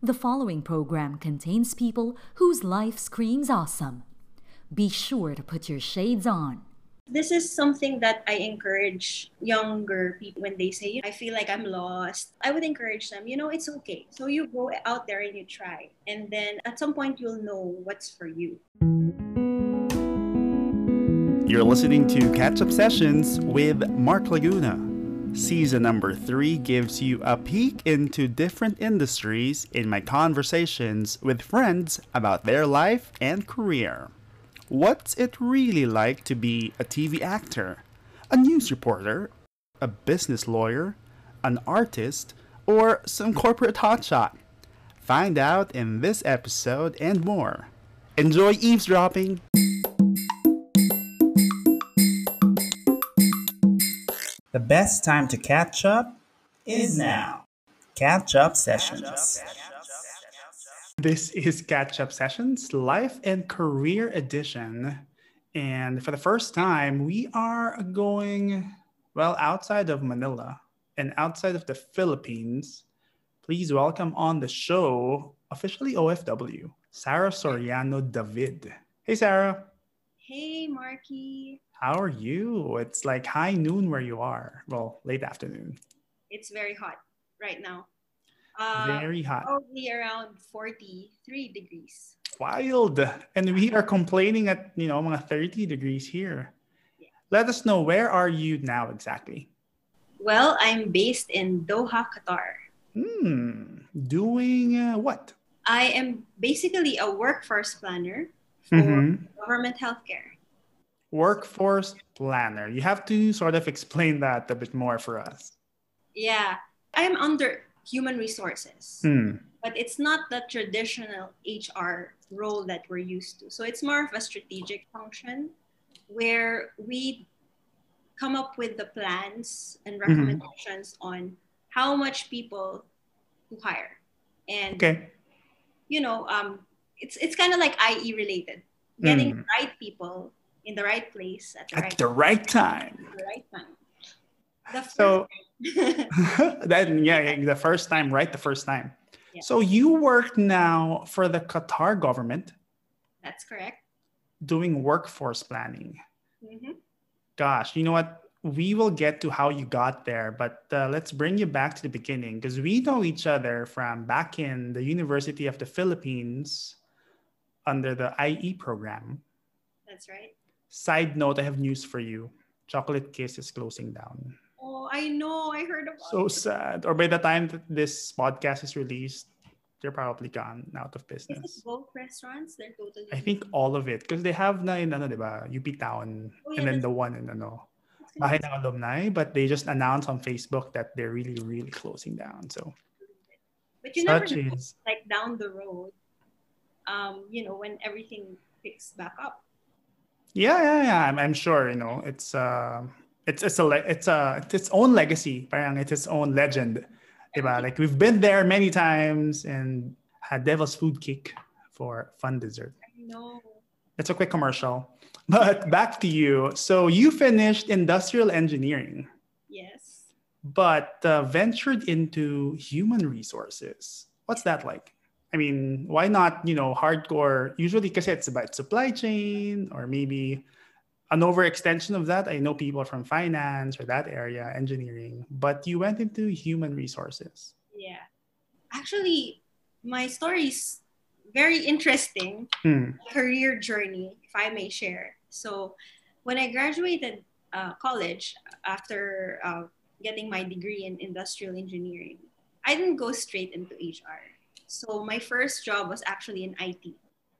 The following program contains people whose life screams awesome. Be sure to put your shades on. This is something that I encourage younger people when they say, I feel like I'm lost. I would encourage them, you know, it's okay. So you go out there and you try. And then at some point, you'll know what's for you. You're listening to Catch Up Sessions with Mark Laguna. Season number three gives you a peek into different industries in my conversations with friends about their life and career. What's it really like to be a TV actor, a news reporter, a business lawyer, an artist, or some corporate hotshot? Find out in this episode and more. Enjoy eavesdropping! The best time to catch up is now. Catch up sessions. This is Catch Up Sessions, Life and Career Edition. And for the first time, we are going, well, outside of Manila and outside of the Philippines. Please welcome on the show, officially OFW, Sarah Soriano David. Hey, Sarah. Hey, Marky. How are you? It's like high noon where you are. Well, late afternoon. It's very hot right now. Uh, very hot. Probably around 43 degrees. Wild. And we are complaining at, you know, mga 30 degrees here. Yeah. Let us know, where are you now exactly? Well, I'm based in Doha, Qatar. Hmm. Doing uh, what? I am basically a workforce planner mm-hmm. government healthcare. Workforce planner. You have to sort of explain that a bit more for us. Yeah. I'm under human resources, mm. but it's not the traditional HR role that we're used to. So it's more of a strategic function where we come up with the plans and mm-hmm. recommendations mm-hmm. on how much people to hire. And okay. you know, um, it's it's kind of like IE related. Getting mm. the right people in the right place at the, at right, the right time. At the right time. The so then yeah, the first time, right? The first time. Yeah. So you work now for the Qatar government. That's correct. Doing workforce planning. Mm-hmm. Gosh, you know what? We will get to how you got there, but uh, let's bring you back to the beginning because we know each other from back in the University of the Philippines under the IE program. That's right. Side note, I have news for you. Chocolate Kiss is closing down. Oh, I know. I heard about So it. sad. Or by the time that this podcast is released, they're probably gone out of business. Is it both restaurants? They're totally. I think all of it. Because they have na in, ano, diba, UP Town. Oh, yeah, and then the one in, ano, Bahay ng Alumni. But they just announced on Facebook that they're really, really closing down. So. But you never know, is, like down the road, um, you know, when everything picks back up. Yeah, yeah, yeah. I'm, I'm sure. You know, it's uh, it's it's a it's a it's its own legacy. Parang it's its own legend. Diba? Like we've been there many times and had Devil's Food Cake for fun dessert. I know. It's a quick commercial. But back to you. So you finished industrial engineering. Yes. But uh, ventured into human resources. What's that like? I mean, why not, you know, hardcore? Usually, because it's about supply chain or maybe an overextension of that. I know people from finance or that area, engineering, but you went into human resources. Yeah. Actually, my story is very interesting hmm. career journey, if I may share. So, when I graduated uh, college after uh, getting my degree in industrial engineering, I didn't go straight into HR. So my first job was actually in IT.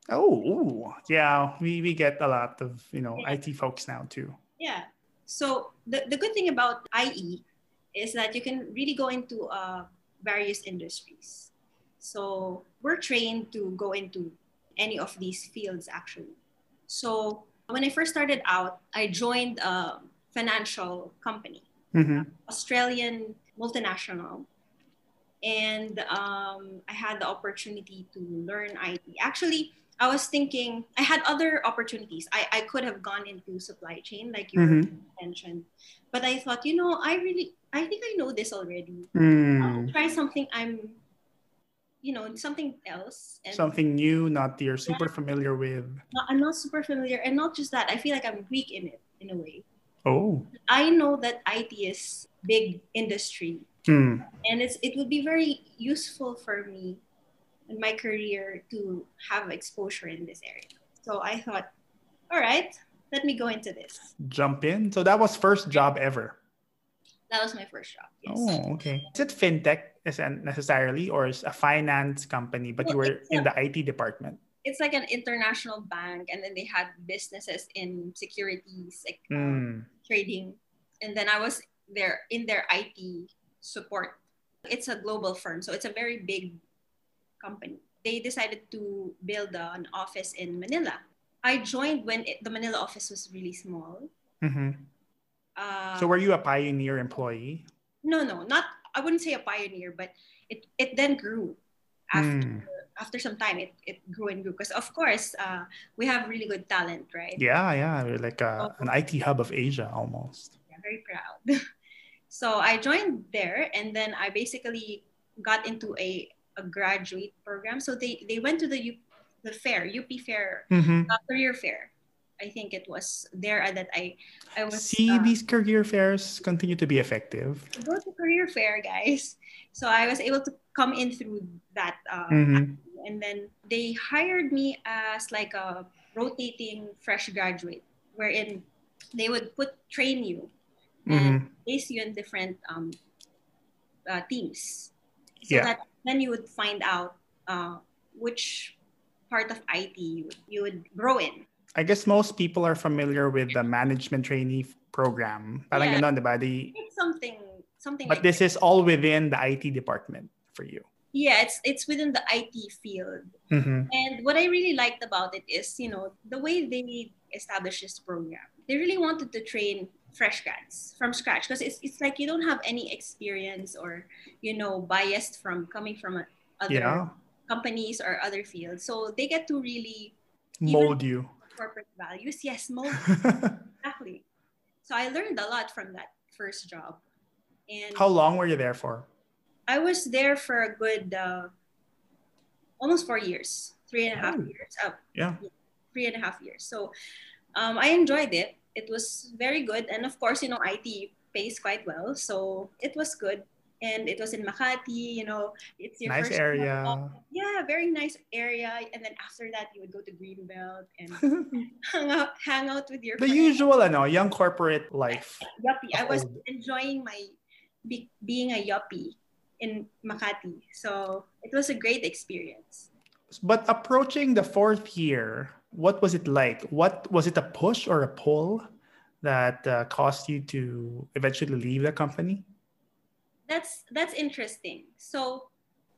Oh, yeah. We, we get a lot of, you know, yeah. IT folks now too. Yeah. So the, the good thing about IE is that you can really go into uh, various industries. So we're trained to go into any of these fields actually. So when I first started out, I joined a financial company, mm-hmm. Australian multinational and um, I had the opportunity to learn IT. Actually, I was thinking I had other opportunities. I, I could have gone into supply chain, like you mm-hmm. mentioned, but I thought, you know, I really, I think I know this already. Mm. I'll try something I'm, you know something else and Something new, not you're super familiar with. I'm not super familiar and not just that I feel like I'm weak in it in a way Oh. I know that IT is big industry Hmm. and it's it would be very useful for me in my career to have exposure in this area so I thought all right let me go into this Jump in. So that was first job ever. that was my first job yes Oh, okay. Is it fintech necessarily or is a finance company, but you were in a- the IT department? it's like an international bank and then they had businesses in securities like uh, Hmm. trading and then i was there in their it support it's a global firm so it's a very big company they decided to build an office in manila i joined when it, the manila office was really small Mhm. uh, So were you a pioneer employee? no no not i wouldn't say a pioneer but it, it then grew after Hmm. after some time it, it grew and grew because of course uh, we have really good talent right Yeah, yeah. We're like a, an IT hub of Asia almost. yeah, very proud. so I joined there, and then I basically got into a, a graduate program. So they, they went to the U, the fair, UP fair, Mhm. uh, career fair. I think it was there that I I was See, uh, these career fairs continue to be effective. go to career fair, guys. So I was able to come in through that, uh, Mhm. and then they hired me as like a rotating fresh graduate, wherein they would put train you and Mhm. place you in different um, uh, teams so Yeah. that then you would find out uh, which part of IT you, you would grow in. I guess most people are familiar with the management trainee program. Parang Yeah. ba? The- It's something something but like this is all within the IT department for you. yeah, it's it's within the IT field. Mhm. And what I really liked about it is, you know, the way they established this program. They really wanted to train fresh grads from scratch because it's, it's like you don't have any experience or, you know, biased from coming from other Yeah. companies or other fields. So they get to really Mold you. corporate values. Yes, most exactly. So I learned a lot from that first job. And How long were you there for? I was there for a good uh, almost four years, three and a half Oh. years. Uh, Yeah. three and a half years. So um, I enjoyed it. It was very good. And of course, you know, IT pays quite well. So it was good. And it was in Makati, you know, it's your Nice first area. job. Yeah, very nice area. And then after that, you would go to Greenbelt and hang out, hang out with your the friends. usual, ano, young corporate life. yuppie. I was enjoying my be, being a yuppie in Makati. So it was a great experience. But approaching the fourth year, what was it like? What was it a push or a pull that uh, caused you to eventually leave the company? That's that's interesting. So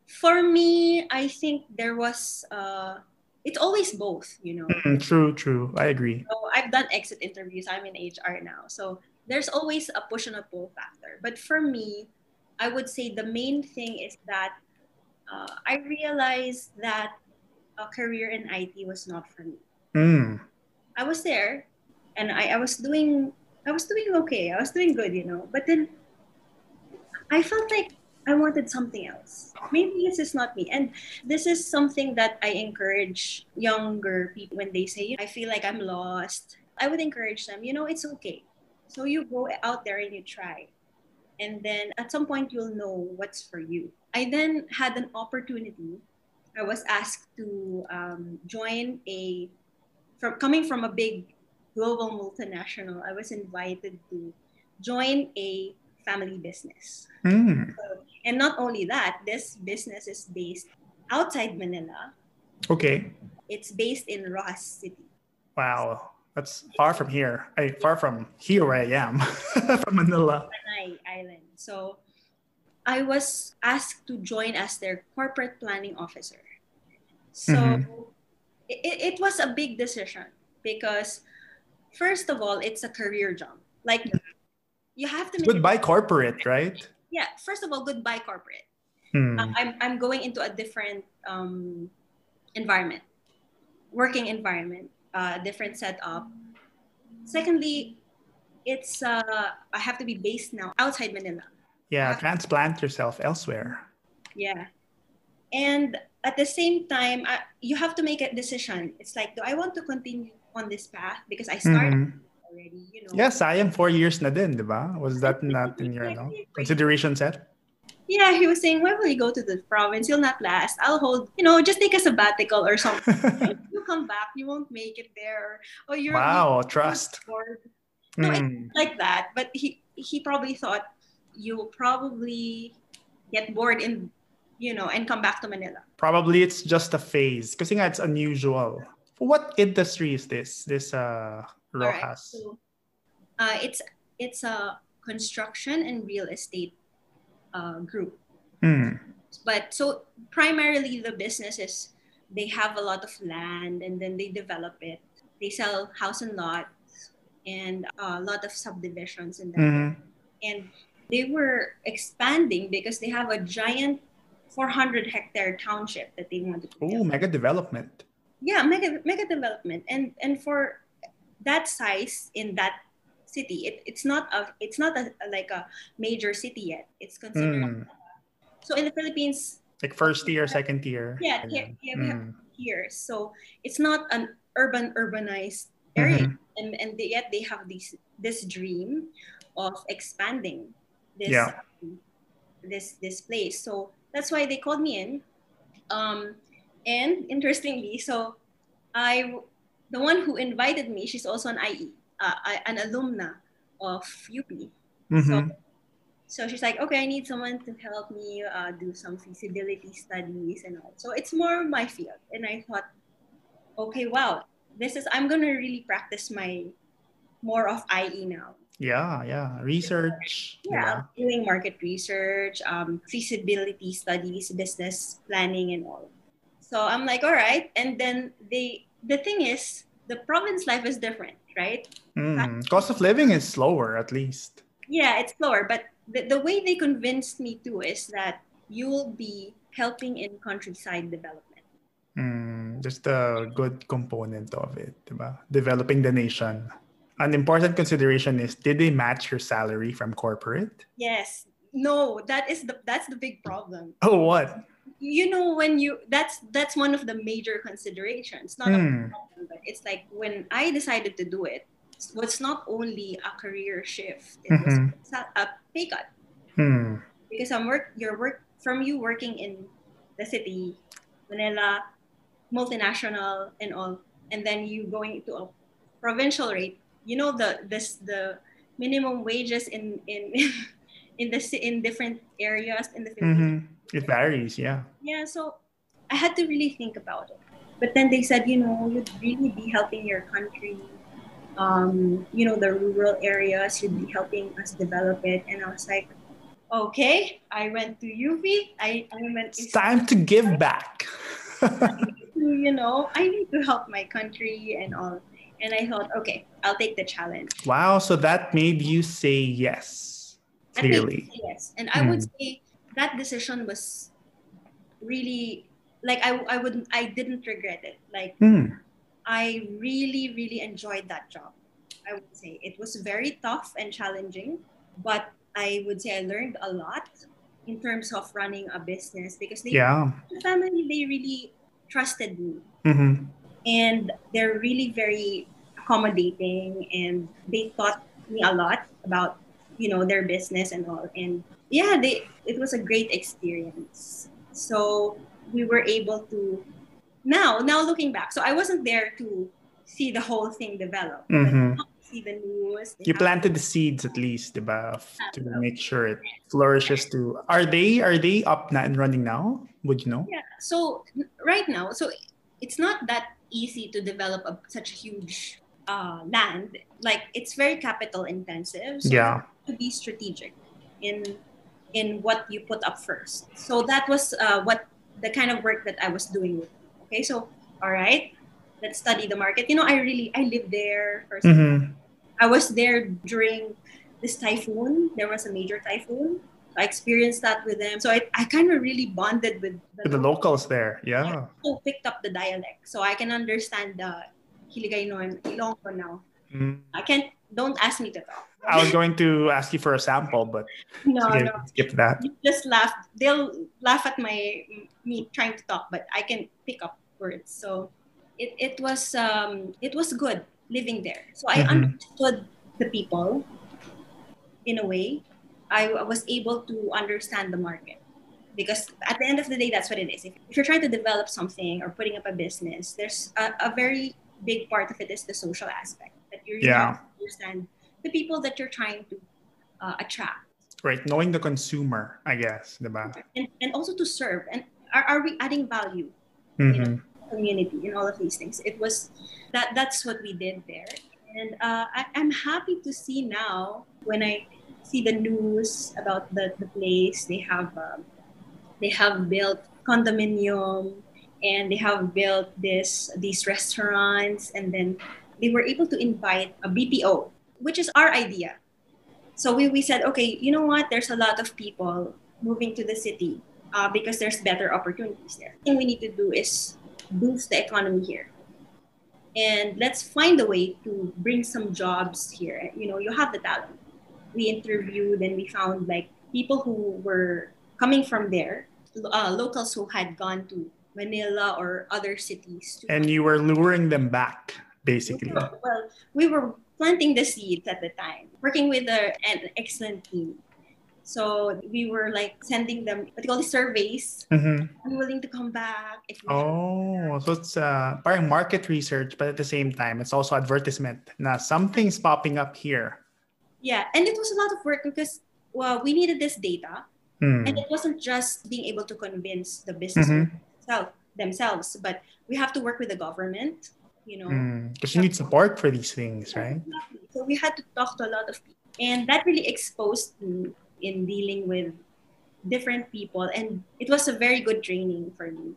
for me, I think there was uh it's always both, you know. Mm, true, true. I agree. So I've done exit interviews. I'm in HR now. So there's always a push and a pull factor. But for me, I would say the main thing is that uh, I realized that a career in IT was not for me. Mm. I was there and I, I was doing I was doing okay. I was doing good, you know. But then I felt like I wanted something else. Maybe this is not me. And this is something that I encourage younger people when they say, I feel like I'm lost. I would encourage them, you know, it's okay. So you go out there and you try. And then at some point you'll know what's for you. I then had an opportunity. I was asked to um, join a from coming from a big global multinational, I was invited to join a family business. Mm. And not only that, this business is based outside Manila. Okay. It's based in Roxas City. Wow. That's far from here. I far from here where I am, from Manila. Panay Island. So I was asked to join as their corporate planning officer. So Mhm. it, it was a big decision because first of all, it's a career jump. Like you have to make Goodbye corporate, right? yeah, first of all, goodbye corporate. Hmm. Uh, I'm, I'm going into a different um, environment, working environment, uh, different setup. Secondly, it's uh, I have to be based now outside Manila. Yeah, transplant yourself elsewhere. Yeah. and at the same time, uh, you have to make a decision. It's like, do I want to continue on this path because I started Mhm. already, you know? Yeah, sayang four years na din, di ba? Was that not in your no, consideration set? Yeah, he was saying, why will you go to the province? You'll not last. I'll hold, you know, just take a sabbatical or something. you come back, you won't make it there. Or you're wow, trust. No, Mm. like that. But he he probably thought you'll probably get bored in, you know, and come back to Manila. Probably it's just a phase. Nga it's unusual. What industry is this? This uh All right. Roxas. So, uh, it's it's a construction and real estate uh, group. Hmm. But so primarily the businesses they have a lot of land and then they develop it. They sell house and lots and a lot of subdivisions in that. Mhm. And they were expanding because they have a giant 400 hectare township that they wanted to Oh, mega development. yeah mega mega development and and for that size in that city it, it's not a it's not a, like a major city yet it's considered Mm. so in the philippines Like first tier, second tier. yeah here, yeah, we have Mm. here so it's not an urban urbanized area Mhm. and and they, yet they have this this dream of expanding this Yeah. um, this this place. So that's why they called me in. Um and interestingly so i the one who invited me she's also an ie uh, an alumna of up Mhm. so she's like okay i need someone to help me uh, do some feasibility studies and all. So it's more my field. And i thought okay wow this is i'm gonna really practice my more of ie now Yeah, yeah. Research. yeah doing market research um, feasibility studies business planning and all so i'm like all right and then they the thing is the province life is different right Mm. Cost of living is slower, at least. yeah it's slower but the, the way they convinced me too is that you'll be helping in countryside development Mm. Just a good component of it, diba? Developing the nation. An important consideration is did they match your salary from corporate? yes no that is the that's the big problem Oh, what? you know when you that's that's one of the major considerations not a Hmm. problem, but it's like when i decided to do it it was not only a career shift it was Mhm. a pay cut Hmm. because i'm work your work from you working in the city manila multinational and all and then you going to a provincial rate you know the this the minimum wages in in in the in different areas in the Philippines hmm It varies, yeah. yeah so i had to really think about it. But then they said you know you'd really be helping your country um, you know the rural areas you'd be helping us develop it. And i was like okay i went to uv i, I went It's time to give back. to, you know i need to help my country and all and i thought okay i'll take the challenge wow, so that made you say yes. Clearly. say yes and i would say that decision was really like i, I would i didn't regret it like Hmm. I really, really enjoyed that job. I would say it was very tough and challenging, but I would say I learned a lot in terms of running a business because they, Yeah. the family, they really trusted me hmm and they're really very accommodating and they taught me a lot about you know their business and all and yeah they it was a great experience so we were able to now now looking back so i wasn't there to see the whole thing develop but Mhm. now see the news You planted the seeds at least, diba? f- To make sure it flourishes to are they are they up and running now? Would you know? Yeah. So right now, so it's not that easy to develop a, such a huge uh, land. Like it's very capital intensive. So Yeah. to be strategic in in what you put up first. So that was uh, what the kind of work that I was doing. Okay. So all right, let's study the market. You know, I really I lived there first. hmm I was there during this typhoon. There was a major typhoon. I experienced that with them. So I, I kind of really bonded with The locals there, yeah. Who picked up the dialect. So I can understand the Hiligaynon, Ilonggo now. Mm. I can't don't ask me to talk. I was going to ask you for a sample, but No, skip, no. skip that. You just laugh. They'll laugh at my me trying to talk, but I can pick up words. So it, it was um, it was good living there. So I Mhm. understood the people in a way. I was able to understand the market because at the end of the day, that's what it is. If, if you're trying to develop something or putting up a business, there's a, a very big part of it is the social aspect that you really Yeah. to understand the people that you're trying to uh, attract Right, knowing the consumer, I guess, diba? and, and also to serve and are, are we adding value Mhm. community in all of these things it was that that's what we did there and uh, I, i'm happy to see now when i see the news about the, the place. They have um, they have built condominium and they have built this these restaurants. And then they were able to invite a bpo which is our idea. So we, we said okay you know what? There's a lot of people moving to the city uh, because there's better opportunities there. Thing we need to do is boost the economy here. And let's find a way to bring some jobs here. You know you have the talent we interviewed and we found like people who were coming from there uh, locals who had gone to manila or other cities to And you were luring them back, basically. well, we were planting the seeds at the time, working with a, an excellent team. So we were like sending them what you call the surveys. Mhm. I'm willing to come back. If Oh, so it's uh, parang market research, but at the same time, it's also advertisement. Now something's popping up here. Yeah, and it was a lot of work because well, we needed this data, Hmm. and it wasn't just being able to convince the business Mhm. themselves, themselves, but we have to work with the government. You know, Because you need support for these things, right? Exactly. So we had to talk to a lot of people. And that really exposed me in dealing with different people. And it was a very good training for me.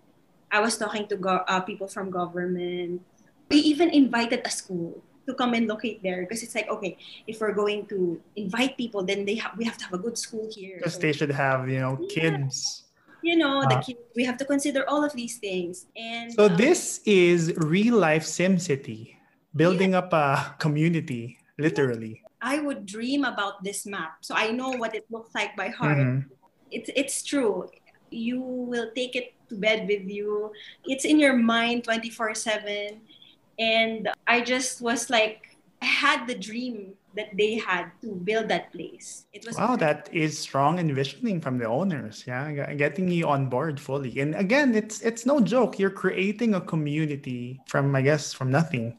I was talking to go- uh, people from government. We even invited a school to come and locate there because it's like, okay, if we're going to invite people, then they have we have to have a good school here. Because So, they should have, you know, Yeah. kids. you know, the Ah. kids, we have to consider all of these things. And So um, this is real life sim city building up a community, literally. I would dream about this map. So I know what it looks like by heart. Mhm. It's it's true. You will take it to bed with you. It's in your mind 24/7 and I just was like I had the dream that they had to build that place. It was Wow, that is strong envisioning from the owners. Yeah, getting you on board fully. And again, it's it's no joke. You're creating a community from, I guess, from nothing.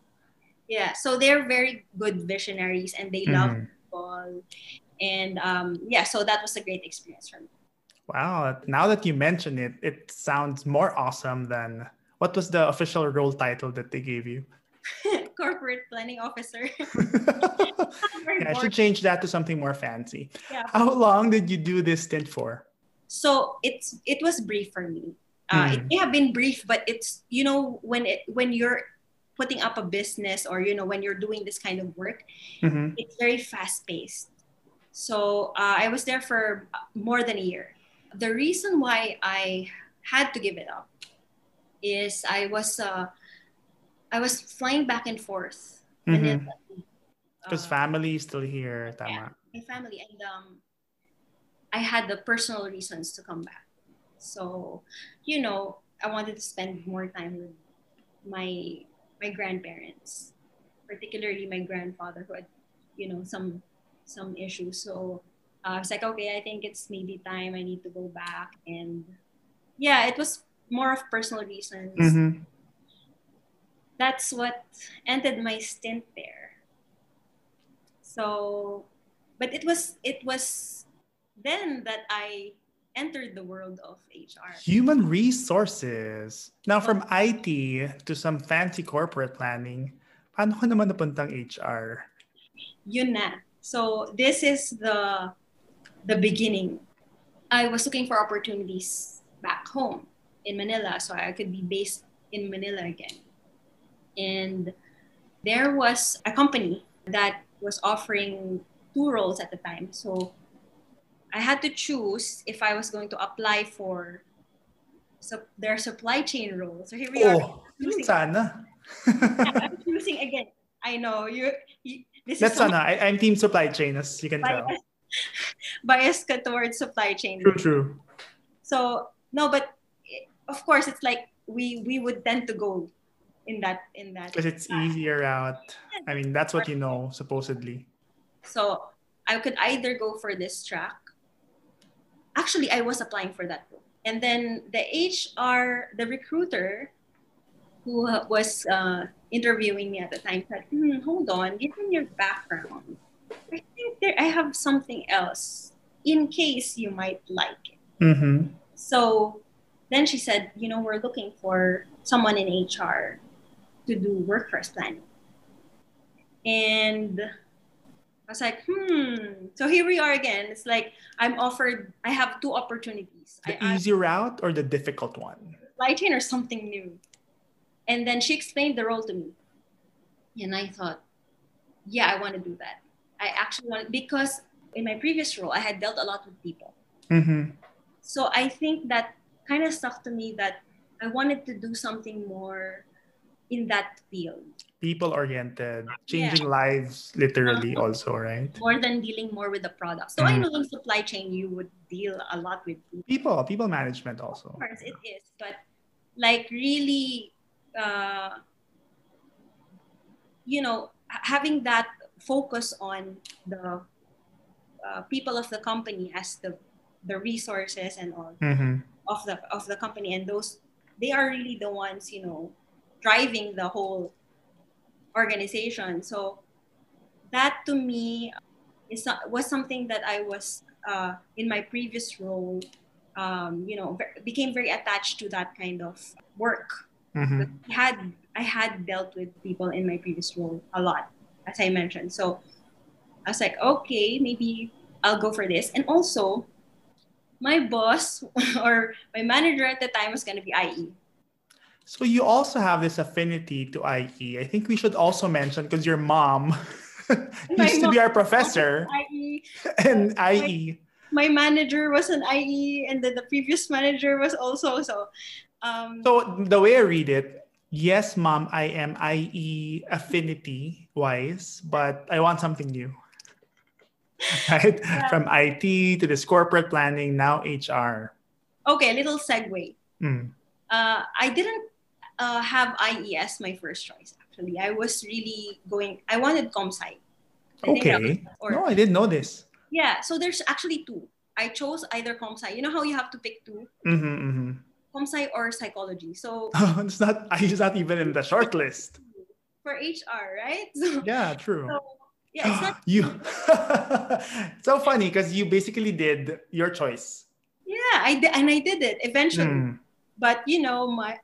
yeah, so they're very good visionaries and they love Mhm. people. And um, yeah, so that was a great experience for me. Wow. Now that you mention it, it sounds more awesome than what was the official role title that they gave you? Corporate planning officer. Yeah, I should change that to something more fancy. Yeah. How long did you do this stint for? so it's it was brief for me uh, it Hmm. may have been brief but it's you know when it when you're putting up a business or you know when you're doing this kind of work Mhm. it's very fast paced so uh, i was there for more than a year the reason why i had to give it up is i was uh, i was flying back and forth Mhm. Manila, Because uh, family is still here, tama. my family and um i had the personal reasons to come back so you know i wanted to spend more time with my my grandparents particularly my grandfather who had you know some some issues so uh, i was like okay i think it's maybe time i need to go back and yeah it was more of personal reasons Mhm. That's what ended my stint there. So but it was it was then that i entered the world of hr Human resources. Now, from oh. IT to some fancy corporate planning, paano ka naman napuntang HR? yun na. So this is the the beginning. I was looking for opportunities back home in manila so i could be based in manila again and there was a company that was offering two roles at the time so i had to choose if i was going to apply for so their supply chain role so here we are Oh, yun sana. I'm choosing again. I know you, you. this That's is so ano, I, I'm team supply chain, as you can tell. biased, biased towards supply chain. True, true. So no, but eh, of course it's like we we would tend to go in that in that. Because it's easier out. I mean, that's what you know, supposedly. So I could either go for this track. Actually, I was applying for that. And then the HR, the recruiter who was uh, interviewing me at the time said, hmm, hold on, given your background, I think there I have something else in case you might like it. Mm-hmm. So then she said, you know, we're looking for someone in HR to do workforce planning. And I was like, hmm. So here we are again. It's like I'm offered, I have two opportunities. The I easy route or the difficult one? supply chain or something new. And then she explained the role to me. And I thought, yeah, I want to do that. I actually want because in my previous role, I had dealt a lot with people. Mm-hmm. So I think that kind of stuck to me that I wanted to do something more in that field, People oriented, changing lives literally, also, right? more than dealing more with the product. So I Mhm. know in supply chain you would deal a lot with people. People, people management also. Of course, it is, but like really, uh, you know, having that focus on the uh, people of the company as the the resources and all Mm-hmm. of the of the company, and those they are really the ones you know driving the whole organization. So that to me is was something that I was uh, in my previous role. Um, you know, became very attached to that kind of work. Mm-hmm. I had I had dealt with people in my previous role a lot, as I mentioned. So I was like, okay, maybe I'll go for this. And also, my boss or my manager at the time was going to be. IE. So you also have this affinity to IE. I think we should also mention because your mom used to be our professor IE. in IE. My manager was an IE, and then the previous manager was also so. Um, So the way I read it, yes, mom, I am IE affinity wise, but I want something new. Right? Yeah. From IT to this corporate planning, now HR. okay, a little segue. Mm. uh, I didn't uh, have IE as my first choice. Actually, I was really going. I wanted ComSci. I Okay. was- Or, No, I didn't know this. Yeah. So there's actually two. I chose either ComSci. You know how you have to pick two, Mm-hmm, mm-hmm. ComSci or psychology. So it's not. It's not even in the short list. for HR, right? So, Yeah, true. so yeah, it's not. you. so funny because you basically did your choice. Yeah, I did, and I did it eventually. Mm. But you know, my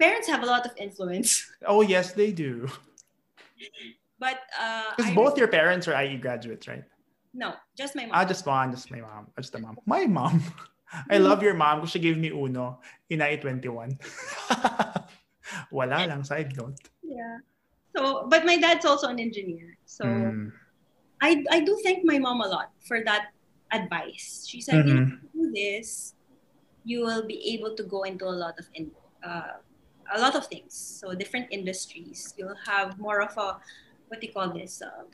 parents have a lot of influence. Oh yes, they do. But uh, Because I- both your parents are IE graduates, right? no, just my mom. I just one, just my mom, just the mom. My mom. I love your mom because she gave me Uno in I-21. Wala lang, side note. yeah. So, but my dad's also an engineer. So. Mm. I, I do thank my mom a lot for that advice. She said, you know, if you do this, you will be able to go into a lot of in, uh, a lot of things. So different industries. You'll have more of a what do you call this? Uh,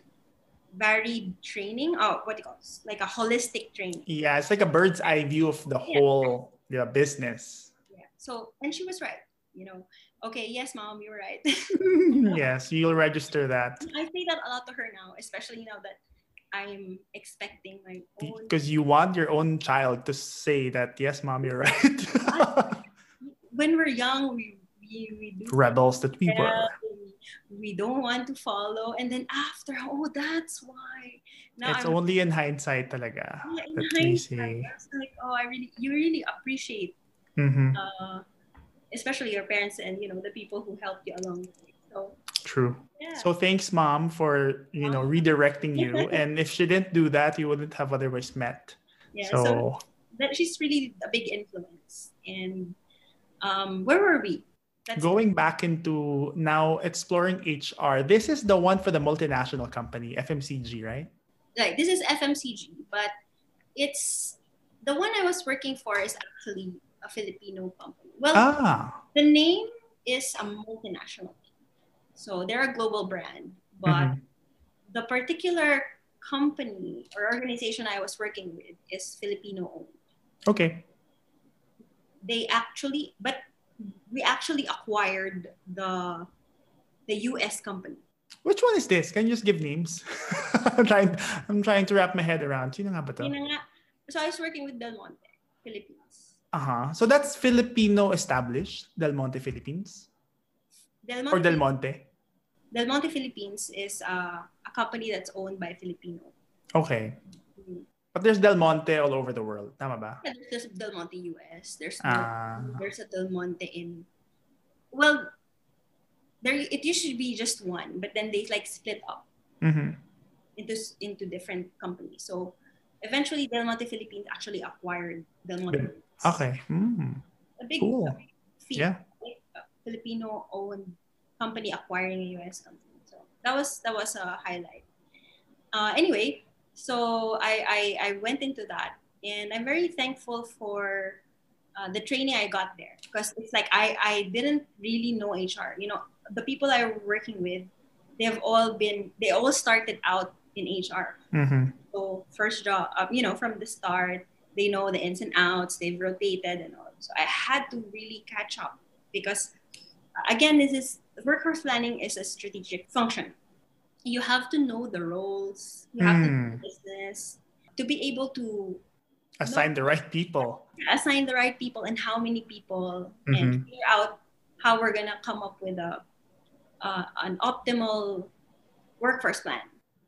varied training. Oh, what do you call this? Like a holistic training. Yeah, it's like a bird's eye view of the Yeah. whole yeah, business. Yeah. So and she was right. You know. Okay. Yes, mom, you're right. yes, you'll register that I say that a lot to her now, especially now that I'm expecting my own. because you want your own child to say that, yes, mom, you're right. When we're young, we we, we do Rebels that we were. We, we don't want to follow and then after oh that's why now It's I'm only in hindsight talaga yeah, in that we hindsight, see. Like oh I really you really appreciate Mhm, uh, especially your parents and you know the people who helped you along the way so True. yeah So thanks, mom, for you know redirecting you. and if she didn't do that, you wouldn't have otherwise met. yeah so, so, that she's really a big influence and um where were we That's going back into now exploring HR. This is the one for the multinational company, FMCG, right? like this is FMCG, but it's the one I was working for is actually a Filipino company. Well, Ah, the name is a multinational. So they're a global brand, but Mhm. the particular company or organization I was working with is Filipino owned. Okay. They actually, but we actually acquired the the US company. Which one is this? Can you just give names? I'm trying I'm trying to wrap my head around. Sino nga ba to? Nga. So I was working with Del Monte, Philippines. Uh-huh. So that's Filipino established, Del Monte Philippines? Del Monte, Or Del Monte? Del Monte Philippines is uh, a company that's owned by Filipino. Okay. But there's Del Monte all over the world. Tama ba? Yeah, There's Del Monte US. There's Del- Ah. there's a Del Monte in well there it used to be just one but then they like split up Mhm. into into different companies so eventually Del Monte Philippines actually acquired Del Monte Okay. Mm. a big, Cool. a big feat Yeah. Filipino owned company acquiring a US company so that was that was a highlight uh, anyway so I, I I went into that and I'm very thankful for uh, the training I got there because it's like I, I didn't really know HR. You know, the people I were working with, they have all been, they all started out in HR. Mhm. So first job, uh, you know, from the start, they know the ins and outs, they've rotated and all. So I had to really catch up because, again, this is workforce planning is a strategic function. You have to know the roles, you have to know Mm. the business to be able to Assign the right people. assign the right people and how many people Mhm. and figure out how we're gonna come up with a uh, an optimal workforce plan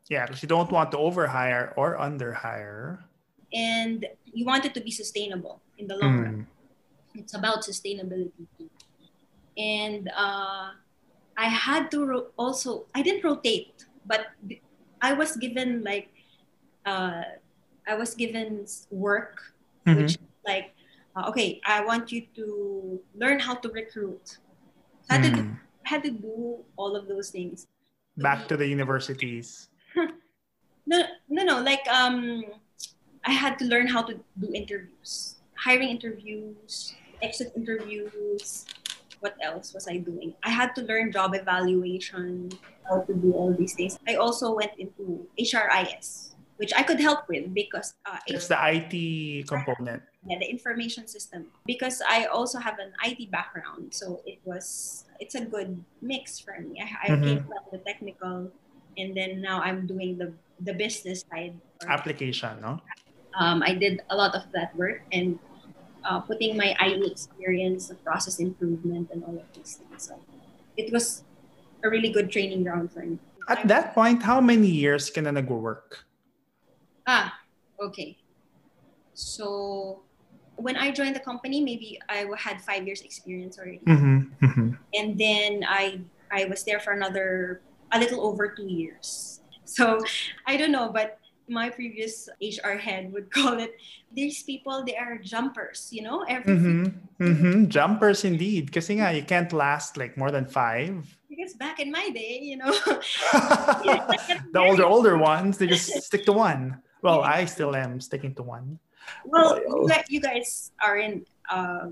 Yeah, because you don't want to overhire or underhire. and you want it to be sustainable in the long run Mm. it's about sustainability too. and uh, i had to ro- also i didn't rotate but i was given like uh, i was given work Mhm. which like uh, okay i want you to learn how to recruit I had, to do, Mm. had to do all of those things Back to the universities. no no no like um i had to learn how to do interviews hiring interviews exit interviews what else was i doing i had to learn job evaluation how to do all these things i also went into hris which i could help with because uh, It's the IT component. yeah, the information system because I also have an IT background, so it was it's a good mix for me. I, I Mhm. came from the technical, and then now I'm doing the the business side. Application, no? Um, I did a lot of that work and uh, putting my IT experience, the process improvement, and all of these things. So it was a really good training ground for me. At that point, how many years can na nag-work? Ah, okay. So when I joined the company, maybe I had five years experience already. Mm-hmm. Mm-hmm. and then I I was there for another a little over two years. So I don't know, but my previous HR head would call it these people they are jumpers, you know, every Mm-hmm. Mm-hmm. Jumpers indeed. Kasi nga, you can't last like more than five. because back in my day, you know, the older, older ones, they just stick to one. Well, I still am sticking to one. well, Loyal. you guys, are in uh,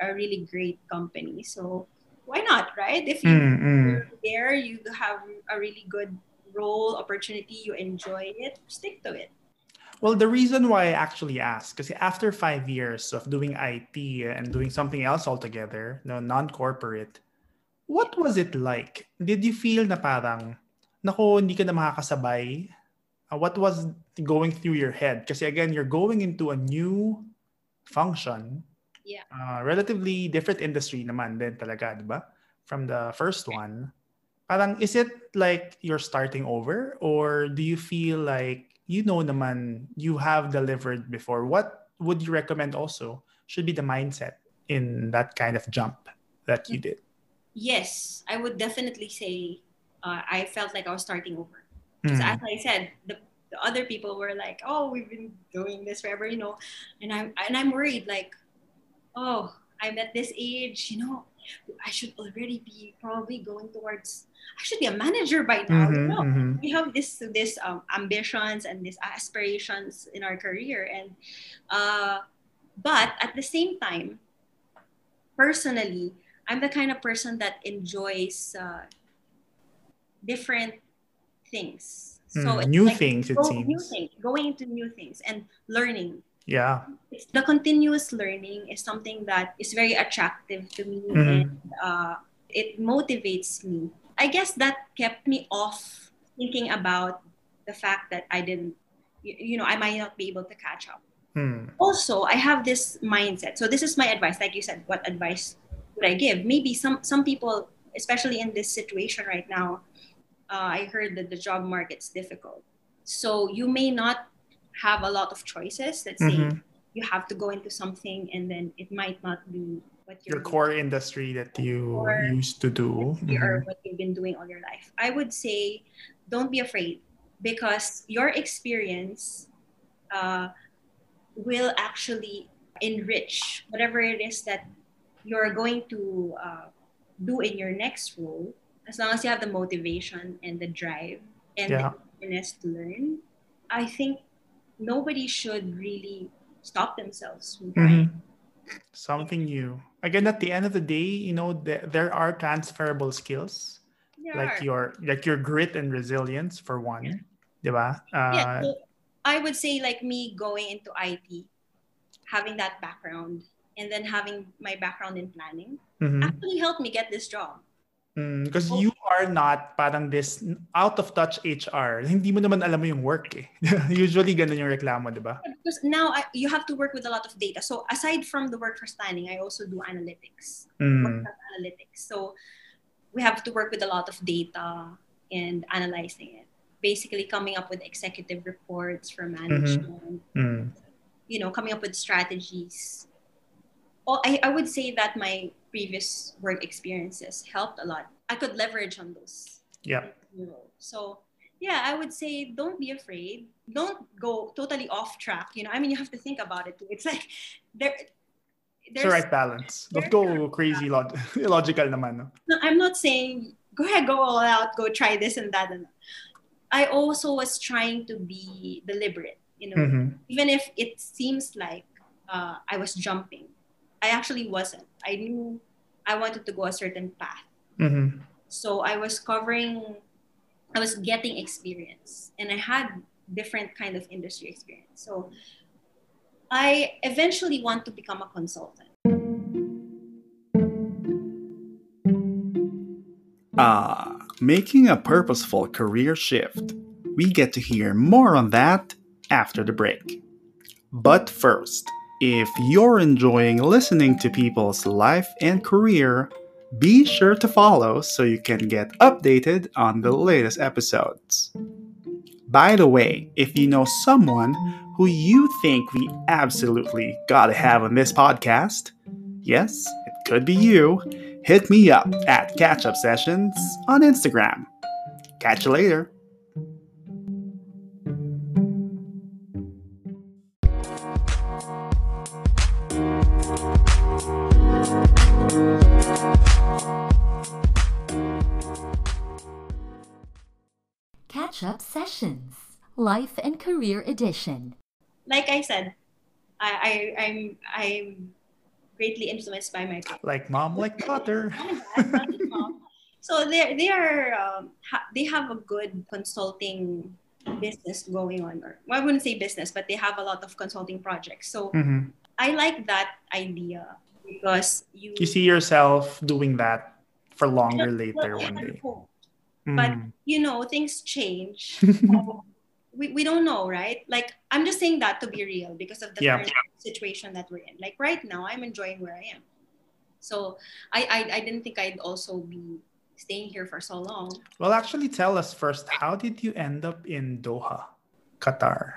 a really great company, so why not, right? If you're there, you have a really good role opportunity, you enjoy it, stick to it. Well, the reason why I actually asked, because after five years of doing IT and doing something else altogether, no, non-corporate, what was it like? Did you feel na parang, nako, hindi ka na makakasabay? Uh, what was going through your head? Because again, you're going into a new function. Yeah. Uh, relatively different industry naman din talaga, di ba? From the first one. Parang, is it like you're starting over? Or do you feel like, you know naman, you have delivered before? What would you recommend also should be the mindset in that kind of jump that you did? Yes, I would definitely say uh, I felt like I was starting over. Because Mm. as I said, the, the other people were like, "Oh, we've been doing this forever," you know, and I'm and I'm worried like, "Oh, I'm at this age, you know, I should already be probably going towards. I should be a manager by now." You Mhm, know, mhm. we have this this um, ambitions and these aspirations in our career, and uh, but at the same time, personally, I'm the kind of person that enjoys uh, different things. So Mm, new like things, it go- New things, going into new things and learning. Yeah. The continuous learning is something that is very attractive to me Mhm. and uh, it motivates me. I guess that kept me off thinking about the fact that I didn't, you, you know, I might not be able to catch up. Hmm. Also, I have this mindset. So this is my advice. Like you said, what advice would I give? Maybe some some people, especially in this situation right now, uh, I heard that the job market's difficult. So you may not have a lot of choices. Let's say Mhm. you have to go into something and then it might not be what Your core industry that you used to do. doing or what you've been doing all your life. I would say don't be afraid because your experience uh, will actually enrich whatever it is that you're going to uh, do in your next role as long as you have the motivation and the drive and Yeah. the willingness to learn i think nobody should really stop themselves from trying Mhm. Something new. Again, at the end of the day, you know, th- there are transferable skills There like are. your like your grit and resilience for one. Diba? Uh, yeah, so I would say like me going into IT, having that background, and then having my background in planning mhm. actually helped me get this job. Because Oh. you are not parang this out of touch HR. Hindi mo naman alam mo yung work eh. Usually ganun yung reklamo, di ba? Because now I, you have to work with a lot of data. So aside from the workforce planning, I also do analytics, Mm. analytics. So we have to work with a lot of data and analyzing it. Basically, coming up with executive reports for management. Mm. you know, coming up with strategies. Oh, I, I would say that my previous work experiences helped a lot. I could leverage on those. Yeah. So yeah, I would say don't be afraid. Don't go totally off track. You know, I mean, you have to think about it too. It's like there. It's There's, the right balance. Don't go crazy log- illogical naman. No? no, I'm not saying go ahead, go all out, go try this and that. And I also was trying to be deliberate. You know, Mhm. even if it seems like uh, I was jumping, I actually wasn't. I knew I wanted to go a certain path. Mhm. So I was covering, I was getting experience, and I had different kind of industry experience. So I eventually want to become a consultant. Ah, making a purposeful career shift. We get to hear more on that after the break. But first, if you're enjoying listening to people's life and career, be sure to follow so you can get updated on the latest episodes. By the way, if you know someone who you think we absolutely gotta have on this podcast, yes, it could be you, hit me up at Catch Up Sessions on Instagram. Catch you later. Life and Career Edition. Like I said, I, I I'm I'm greatly influenced by my parents. Like mom, like daughter. so they they are um, ha- they have a good consulting business going on or well, I wouldn't say business but they have a lot of consulting projects so Mhm. I like that idea because you You see yourself doing that for longer later one day. hope. But Mm. you know things change So, we, we don't know right like I'm just saying that to be real because of the Yeah. current situation that we're in like right now I'm enjoying where I am so I, I I didn't think I'd also be staying here for so long Well, actually, tell us first. How did you end up in Doha, Qatar?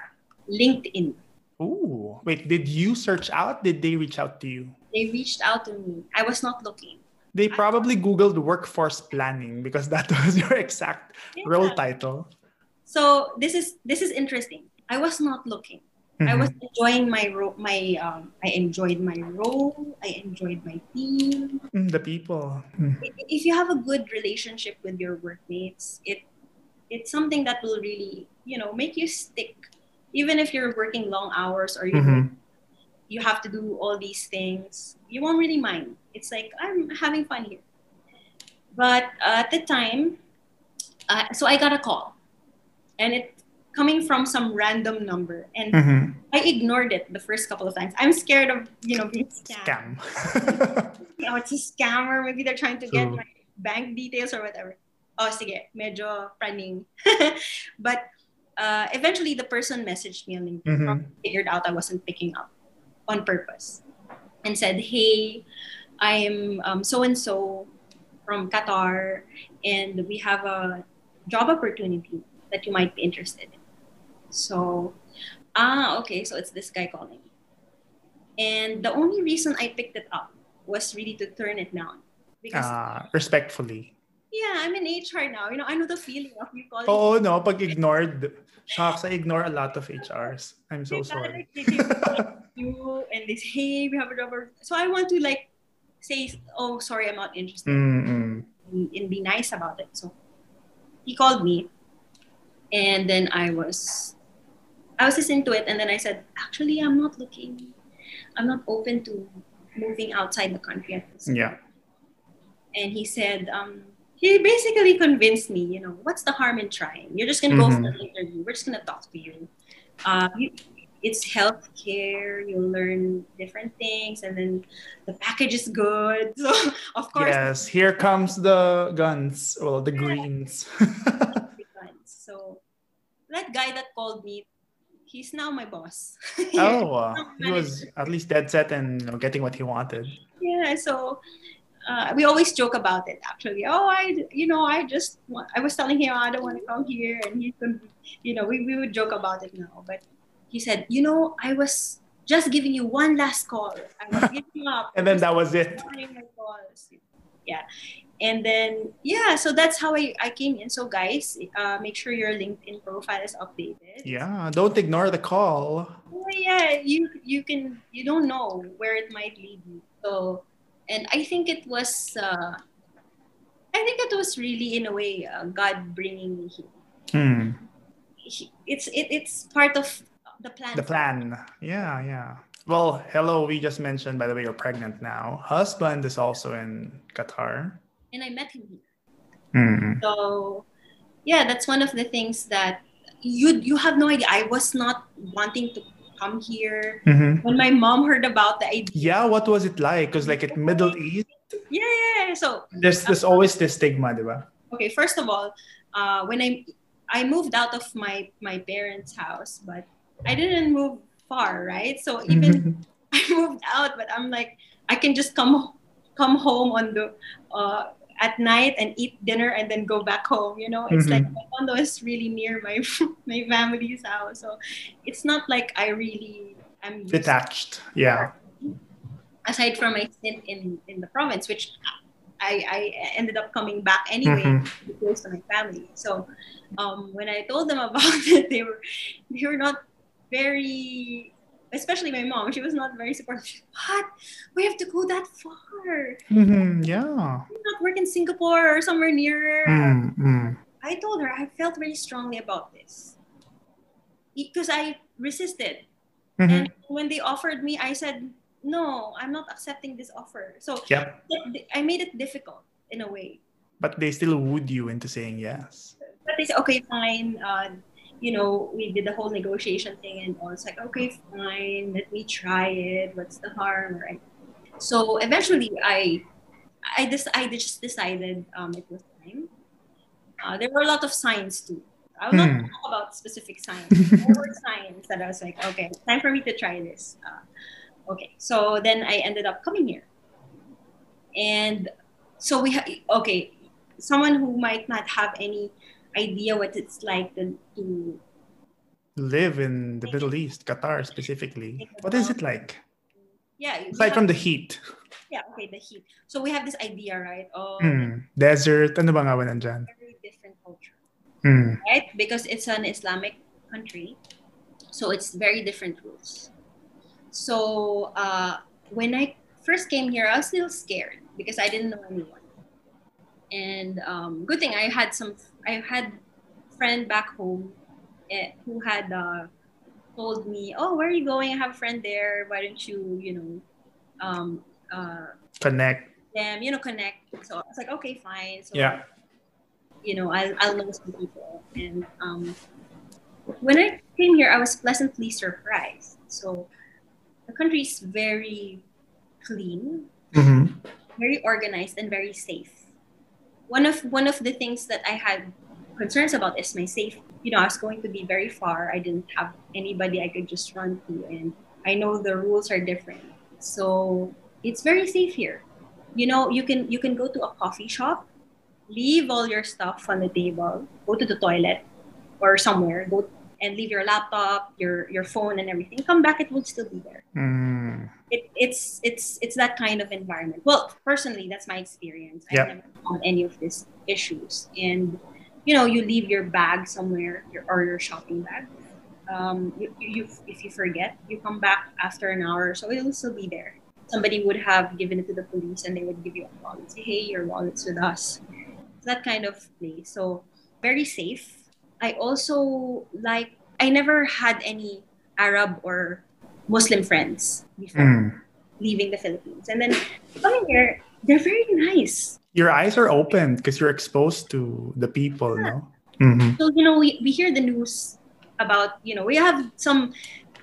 LinkedIn Ooh, wait. Did you search out? Did they reach out to you? they reached out to me. I was not looking. They probably Googled workforce planning because that was your exact role title. So this is this is interesting. I was not looking. I was enjoying my role. My um, I enjoyed my role. I enjoyed my team. Mm, the people. Mm. If you have a good relationship with your workmates, it it's something that will really you know make you stick. Even if you're working long hours or you Mhm. you have to do all these things, you won't really mind. It's like I'm having fun here. But uh, at the time, uh, so I got a call, and it coming from some random number, and Mhm. I ignored it the first couple of times. I'm scared of you know being scammed. Scam. Oh, it's a scammer. Maybe they're trying to get my bank details or whatever. Oh, sige, medyo praning. but uh, eventually, the person messaged me on LinkedIn. Mhm. Figured out I wasn't picking up on purpose, and said, "Hey, I'm um, so and so from Qatar, and we have a job opportunity that you might be interested in." So, ah, okay. So it's this guy calling me, and the only reason I picked it up was really to turn it down because Ah, respectfully. yeah, I'm in HR now. You know, I know the feeling of you calling. Oo, no? Pag ignored, shocks, I ignore a lot of HRs. I'm so sorry. Like, they keep calling you and they say, hey, we have a job. So I want to like say, oh, sorry, I'm not interested, Mm-mm. and be nice about it. So he called me, and then I was, I was listening to it, and then I said, actually, I'm not looking, I'm not open to moving outside the country at this Yeah. and he said um, he basically convinced me you know what's the harm in trying? You're just going to go for an interview. We're just to talk to you. Uh, you it's healthcare. You'll learn different things and then the package is good. So of course Yes, here comes the guns. Well, the greens. the so that guy that called me he's now my boss. Oh, uh, he was at least dead set and you know, getting what he wanted. yeah so uh, we always joke about it actually. Oh i you know i just wa- i was telling him i don't want to come here and he couldn't you know we, we would joke about it now. But he said you know i was just giving you one last call. I was giving up. And then that was it. Ignoring my calls. yeah and then yeah so that's how i, I came in so guys uh, make sure your linkedin profile is updated Yeah, don't ignore the call. well, yeah, you you can you don't know where it might lead you. So, and I think it was uh, I think it was really in a way uh, God bringing me here. Hmm. He- It's it, it's part of the plan. The plan. Yeah, yeah. Well, hello. We just mentioned, by the way, you're pregnant now. Husband is also in Qatar. and I met him here. Hmm. So, yeah, that's one of the things that you you have no idea. I was not wanting to come here Mhm. when my mom heard about the idea. Yeah, what was it like? Because like at Middle East, Yeah, yeah. yeah. So there's there's always this stigma, diba? okay first of all uh, when i i moved out of my my parents house but i didn't move far right so even i moved out but i'm like i can just come come home on the uh, at night and eat dinner and then go back home you know it's Mhm. like my condo is really near my my family's house so it's not like i really am detached. Yeah. aside from my stint in in the province which i i ended up coming back anyway Mhm. to close to my family. So um, when I told them about it, they were they were not very, especially my mom. She was not very supportive. She, what? We have to go that far? Mhm, Yeah. Not work in Singapore or somewhere nearer. Mm, mm. I told her I felt very strongly about this because I resisted. Mhm. And when they offered me, I said, no, I'm not accepting this offer. So Yep. I made it difficult in a way. But they still wooed you into saying yes. but they said, okay, fine. Uh, you know, we did the whole negotiation thing, and all. It's like, okay, fine. Let me try it. What's the harm, right? So eventually, I, I just, I just decided um, it was time. Uh, there were a lot of signs too. I will Hmm. not talk about specific signs. there were signs that I was like, okay, time for me to try this. Uh, okay, so then I ended up coming here, and so we, ha- okay, someone who might not have any idea what it's like to, to Live in the Middle East, Qatar specifically. What is it like? yeah Aside have- from the heat. yeah okay the heat so we have this idea right of Mm. Desert. Ano ba nga ba nandyan? very different culture Mm. right because it's an islamic country so it's very different rules so uh, when i first came here i was still scared because i didn't know anyone and um, good thing i had some i had friend back home eh, who had uh, told me oh where are you going i have a friend there why don't you you know um, uh, Connect. them you know connect so i was like okay fine so Yeah. you know, I'll, I'll know some people. And um, when I came here, I was pleasantly surprised. So the country is very clean, Mm-hmm. very organized, and very safe. One of one of the things that I had concerns about is my safety. You know, I was going to be very far. I didn't have anybody I could just run to, and I know the rules are different. So it's very safe here. You know, you can you can go to a coffee shop, leave all your stuff on the table, go to the toilet or somewhere, go and leave your laptop, your your phone, and everything. Come back, it will still be there. Mm. It, it's it's it's that kind of environment. Well, personally, that's my experience. Yeah. I've never found any of these issues, and you know, you leave your bag somewhere your, or your shopping bag. Um, you, you, you, if you forget, you come back after an hour, so it'll still be there. Somebody would have given it to the police, and they would give you a call and say, "Hey, your wallet's with us." It's that kind of place. So very safe. I also like. I never had any Arab or Muslim friends before Mm. leaving the Philippines, and then coming here, they're very nice. Your eyes are open because you're exposed to the people, no? Mm-hmm. So you know, we, we hear the news about you know we have some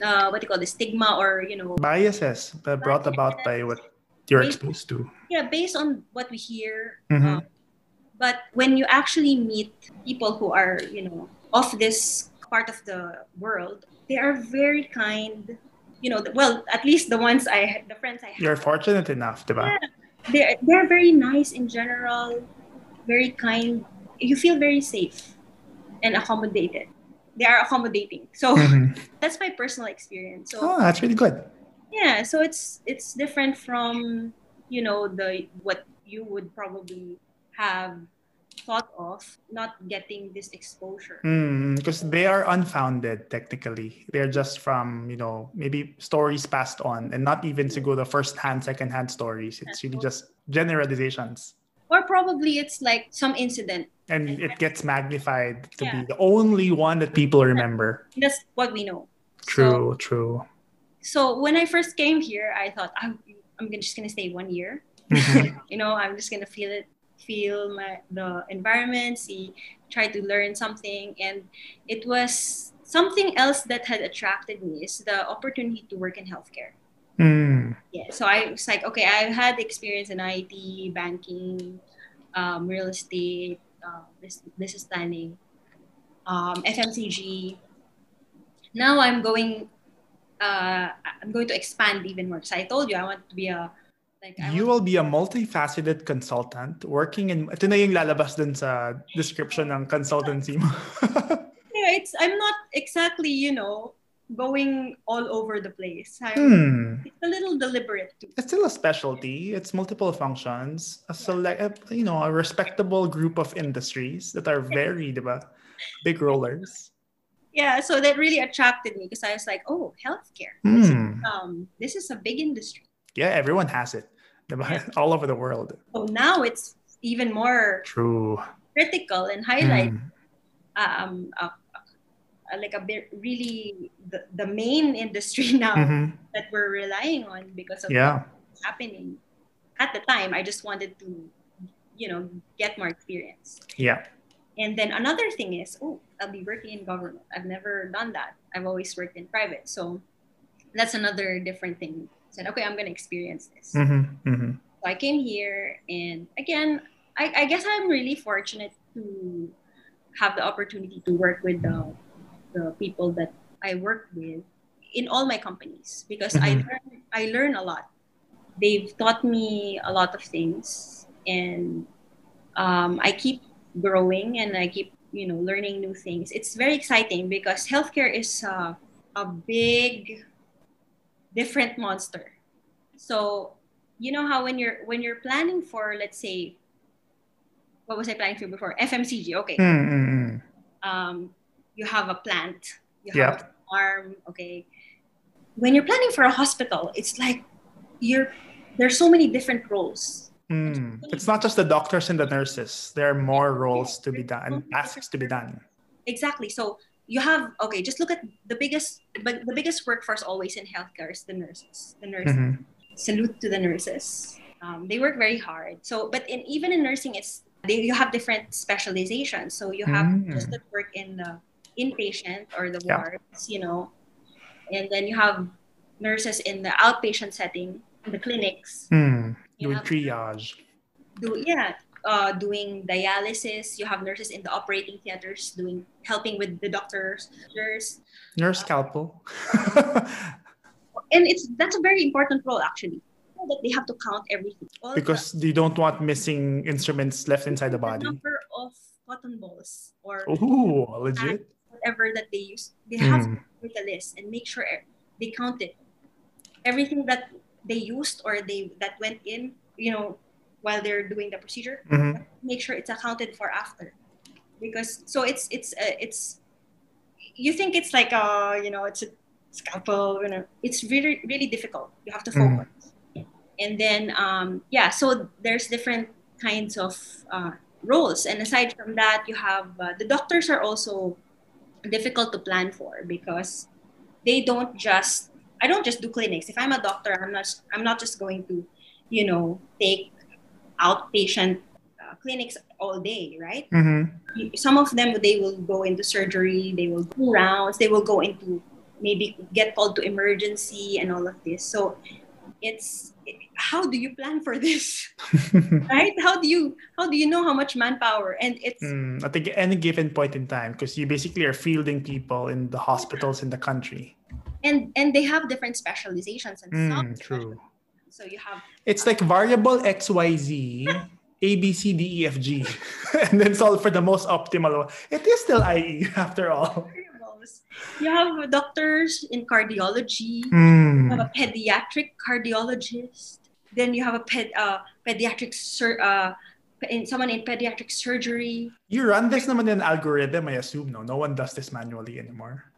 uh, what do you call the stigma or you know Biases brought about by what you're exposed to. yeah based on what we hear. Mhm. Um, but when you actually meet people who are you know of this part of the world, they are very kind. You know, well, at least the ones I, the friends I have. You're fortunate enough, diba? Yeah. they're they're very nice in general, very kind. You feel very safe and accommodated. They are accommodating. So Mhm. that's my personal experience. So Oh, that's really good. yeah, so it's it's different from you know the what you would probably have thought of not getting this exposure. Because they are unfounded, technically. They're just from, you know, maybe stories passed on and not even to go the first hand, second hand stories. It's really just generalizations. Or probably it's like some incident. And it gets magnified to Yeah. be the only one that people remember. That's what we know. So- True, true. So, when I first came here, I thought I'm, I'm just gonna stay one year. Mhm. you know i'm just gonna feel it feel my the environment see try to learn something. And it was something else that had attracted me is the opportunity to work in healthcare. Mm. yeah so i was like okay i had experience in it banking um, real estate uh, business, planning um, fmcg now i'm going uh, i'm going to expand even more. Because i told you i want to be a like I You will be a multifaceted consultant working in... Ito na yung lalabas dun sa description ng consultancy mo. yeah, it's I'm not exactly, you know, going all over the place. I'm, hmm. It's a little deliberate too. It's still a specialty. It's multiple functions. A select, a- you know, a respectable group of industries that are very, diba, big rollers. Yeah, so that really attracted me because I was like, oh, healthcare. This, is, Hmm. um, this is a big industry. Yeah, everyone has it, all over the world. So now it's even more True. critical and highlight Hmm. um, a, a- like a bit really the, the main industry now Mhm. that we're relying on because of Yeah. what's happening. At the time, I just wanted to, you know, get more experience. Yeah. And then another thing is, oh, I'll be working in government. I've never done that. I've always worked in private. So that's another different thing. I said, okay, I'm going to experience this. hmm hmm So I came here, and again, I, I guess I'm really fortunate to have the opportunity to work with the, the people that I work with in all my companies because I Mhm. learn I learn a lot. They've taught me a lot of things, and um, I keep growing and I keep you know learning new things. It's very exciting because healthcare is uh, a big, different monster. So you know how when you're when you're planning for let's say what was I planning for before FMCG okay Mm-hmm. um, you have a plant you have a farm okay when you're planning for a hospital it's like you're there's so many different roles Mm. It's not just the doctors and the nurses. There are more roles to be done and tasks to be done. exactly so you have okay just look at the biggest but the biggest workforce always in healthcare is the nurses the nurses Mhm. salute to the nurses. Um, they work very hard. So, but in even in nursing, it's they, you have different specializations. So you have Mm. those that work in the inpatient or the Yeah. wards, you know, and then you have nurses in the outpatient setting, in the clinics. You Doing triage. do yeah, uh, doing dialysis. You have nurses in the operating theaters doing helping with the doctors. Nurse, Nurse scalpel. and it's that's a very important role actually. That they have to count everything. All the- because they don't want missing instruments left inside the body. number of cotton balls or Ooh, legit. whatever that they use. They have Mm. to make a list and make sure they count it. Everything that they used or they that went in, you know, while they're doing the procedure, Mhm. make sure it's accounted for after. Because so it's it's uh, it's you think it's like uh you know it's a scalpel you know it's really really difficult. You have to focus. And then um yeah so there's different kinds of uh, roles. And aside from that you have uh, the doctors are also difficult to plan for because they don't just i don't just do clinics. If i'm a doctor i'm not i'm not just going to you know take outpatient uh, clinics all day right Mhm. some of them they will go into surgery they will do rounds they will go into maybe get called to emergency and all of this so it's how do you plan for this right how do you how do you know how much manpower and it's Mm, at any given point in time, because you basically are fielding people in the hospitals in the country. and and they have different specializations and Mm, some true. So you have It's like variable XYZ, A, B, C, D, E, F, G, and then solve for the most optimal one. It is still IE after all. you have doctors in cardiology you Mm. have a pediatric cardiologist then you have a ped, uh, pediatric sur- uh, in someone in pediatric surgery You run this naman in algorithm, I assume, no? No one does this manually anymore.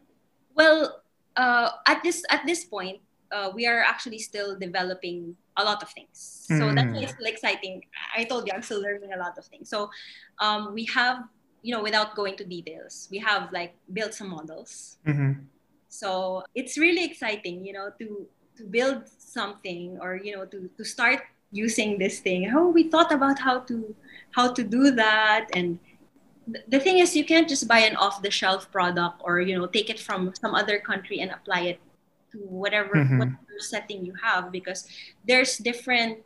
Well, uh, at this at this point, uh, we are actually still developing a lot of things. So that's why Mm. it's still exciting. I told you I'm still learning a lot of things. So um, we have, you know, without going to details, we have like built some models. Mhm. So it's really exciting, you know, to to build something or you know to to start using this thing. Oh, we thought about how to how to do that and the thing is you can't just buy an off the shelf product or you know take it from some other country and apply it to whatever Mhm. whatever setting you have because there's different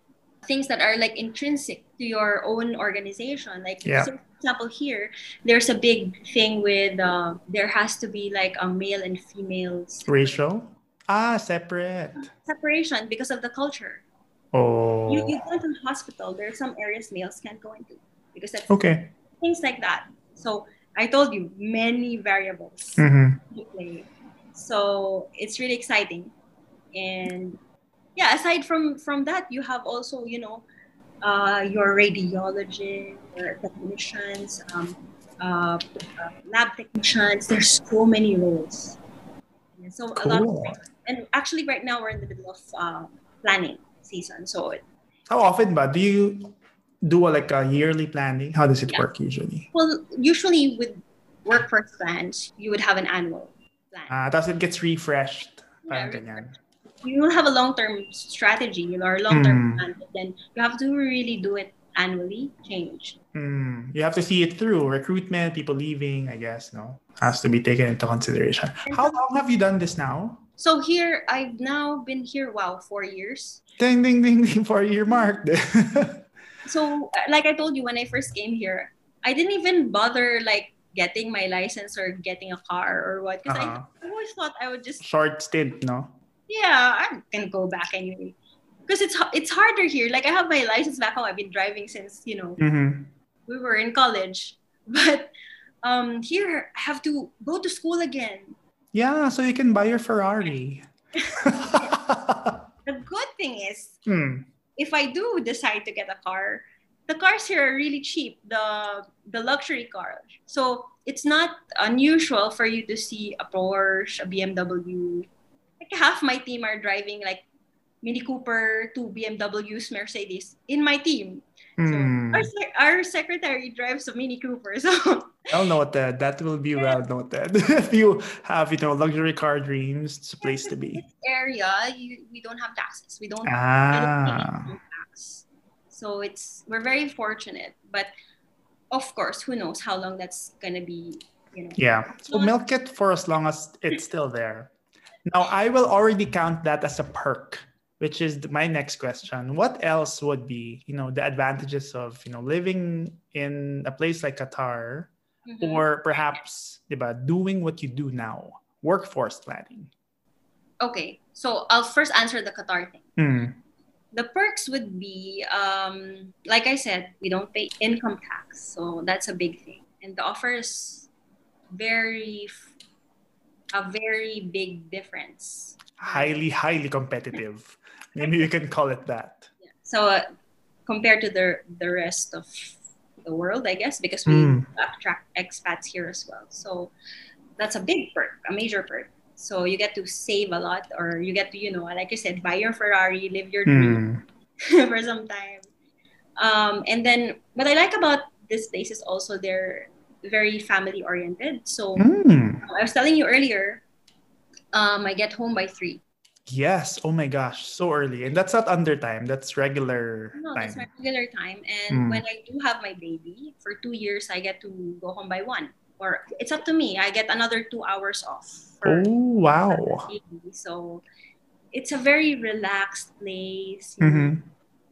things that are like intrinsic to your own organization like Yeah. so for example here there's a big thing with uh, there has to be like a male and female Ratio? Ah, separate. separation because of the culture Oh. you, you go into the hospital there are some areas males can't go into because that's Okay. things like that so i told you many variables Mhm. So it's really exciting and yeah aside from from that you have also you know uh, your radiology your technicians um, uh, uh, lab technicians there's so many roles Yeah, so a lot of and actually right now we're in the middle of uh, planning season so it, How often but Do you do a, like a yearly planning? How does it Yeah. work usually? well usually with workforce plans you would have an annual plan Ah, tapos it gets refreshed. Parang Yeah, ganyan. you will have a long-term strategy or a long-term Mm. plan but then you have to really do it annually change Mm, you have to see it through recruitment, people leaving, I guess, no? Has to be taken into consideration. How long have you done this now? so here i've now been here wow four years Ding, ding, ding, ding, for a year mark. so uh, like i told you when i first came here i didn't even bother like getting my license or getting a car or what because Uh-huh. I, I always thought i would just Short stint, no? yeah i'm gonna go back anyway because it's it's harder here like i have my license back home i've been driving since you know Mm-hmm. we were in college but um here i have to go to school again Yeah, so you can buy your Ferrari. the good thing is Hmm. if i do decide to get a car the cars here are really cheap the the luxury cars so it's not unusual for you to see a porsche a bmw like half my team are driving like mini cooper two bmws mercedes in my team Hmm. our, sec- our secretary drives a mini cooper so Well noted. That will be well noted. if you have, you know, luxury car dreams, it's a place to be. area you, we don't have taxes we don't Ah. tax so it's we're very fortunate but of course who knows how long that's gonna be You know. Yeah. So milk it for as long as it's still there. Now I will already count that as a perk, which is my next question. What else would be, you know, the advantages of, you know, living in a place like Qatar Mhm. or perhaps, diba, doing what you do now, workforce planning? Okay, so I'll first answer the Qatar thing. Mm. The perks would be, um, like I said, we don't pay income tax, so that's a big thing. And the offer is very, a very big difference. Highly, highly competitive. Maybe we can call it that. So uh, compared to the the rest of the world, I guess, because we Mm. attract expats here as well. So that's a big perk, a major perk. So you get to save a lot, or you get to, you know, like you said, buy your Ferrari, live your dream Mm. for some time. Um, and then what I like about this place is also they're very family oriented. So Mm. I was telling you earlier, um, I get home by three. Yes. Oh my gosh. So early. And that's not under time. That's regular No, time. that's my regular time. And Mm. when I do have my baby, for two years, I get to go home by one. Or it's up to me. I get another two hours off. Oh, wow. So it's a very relaxed place. Mhm.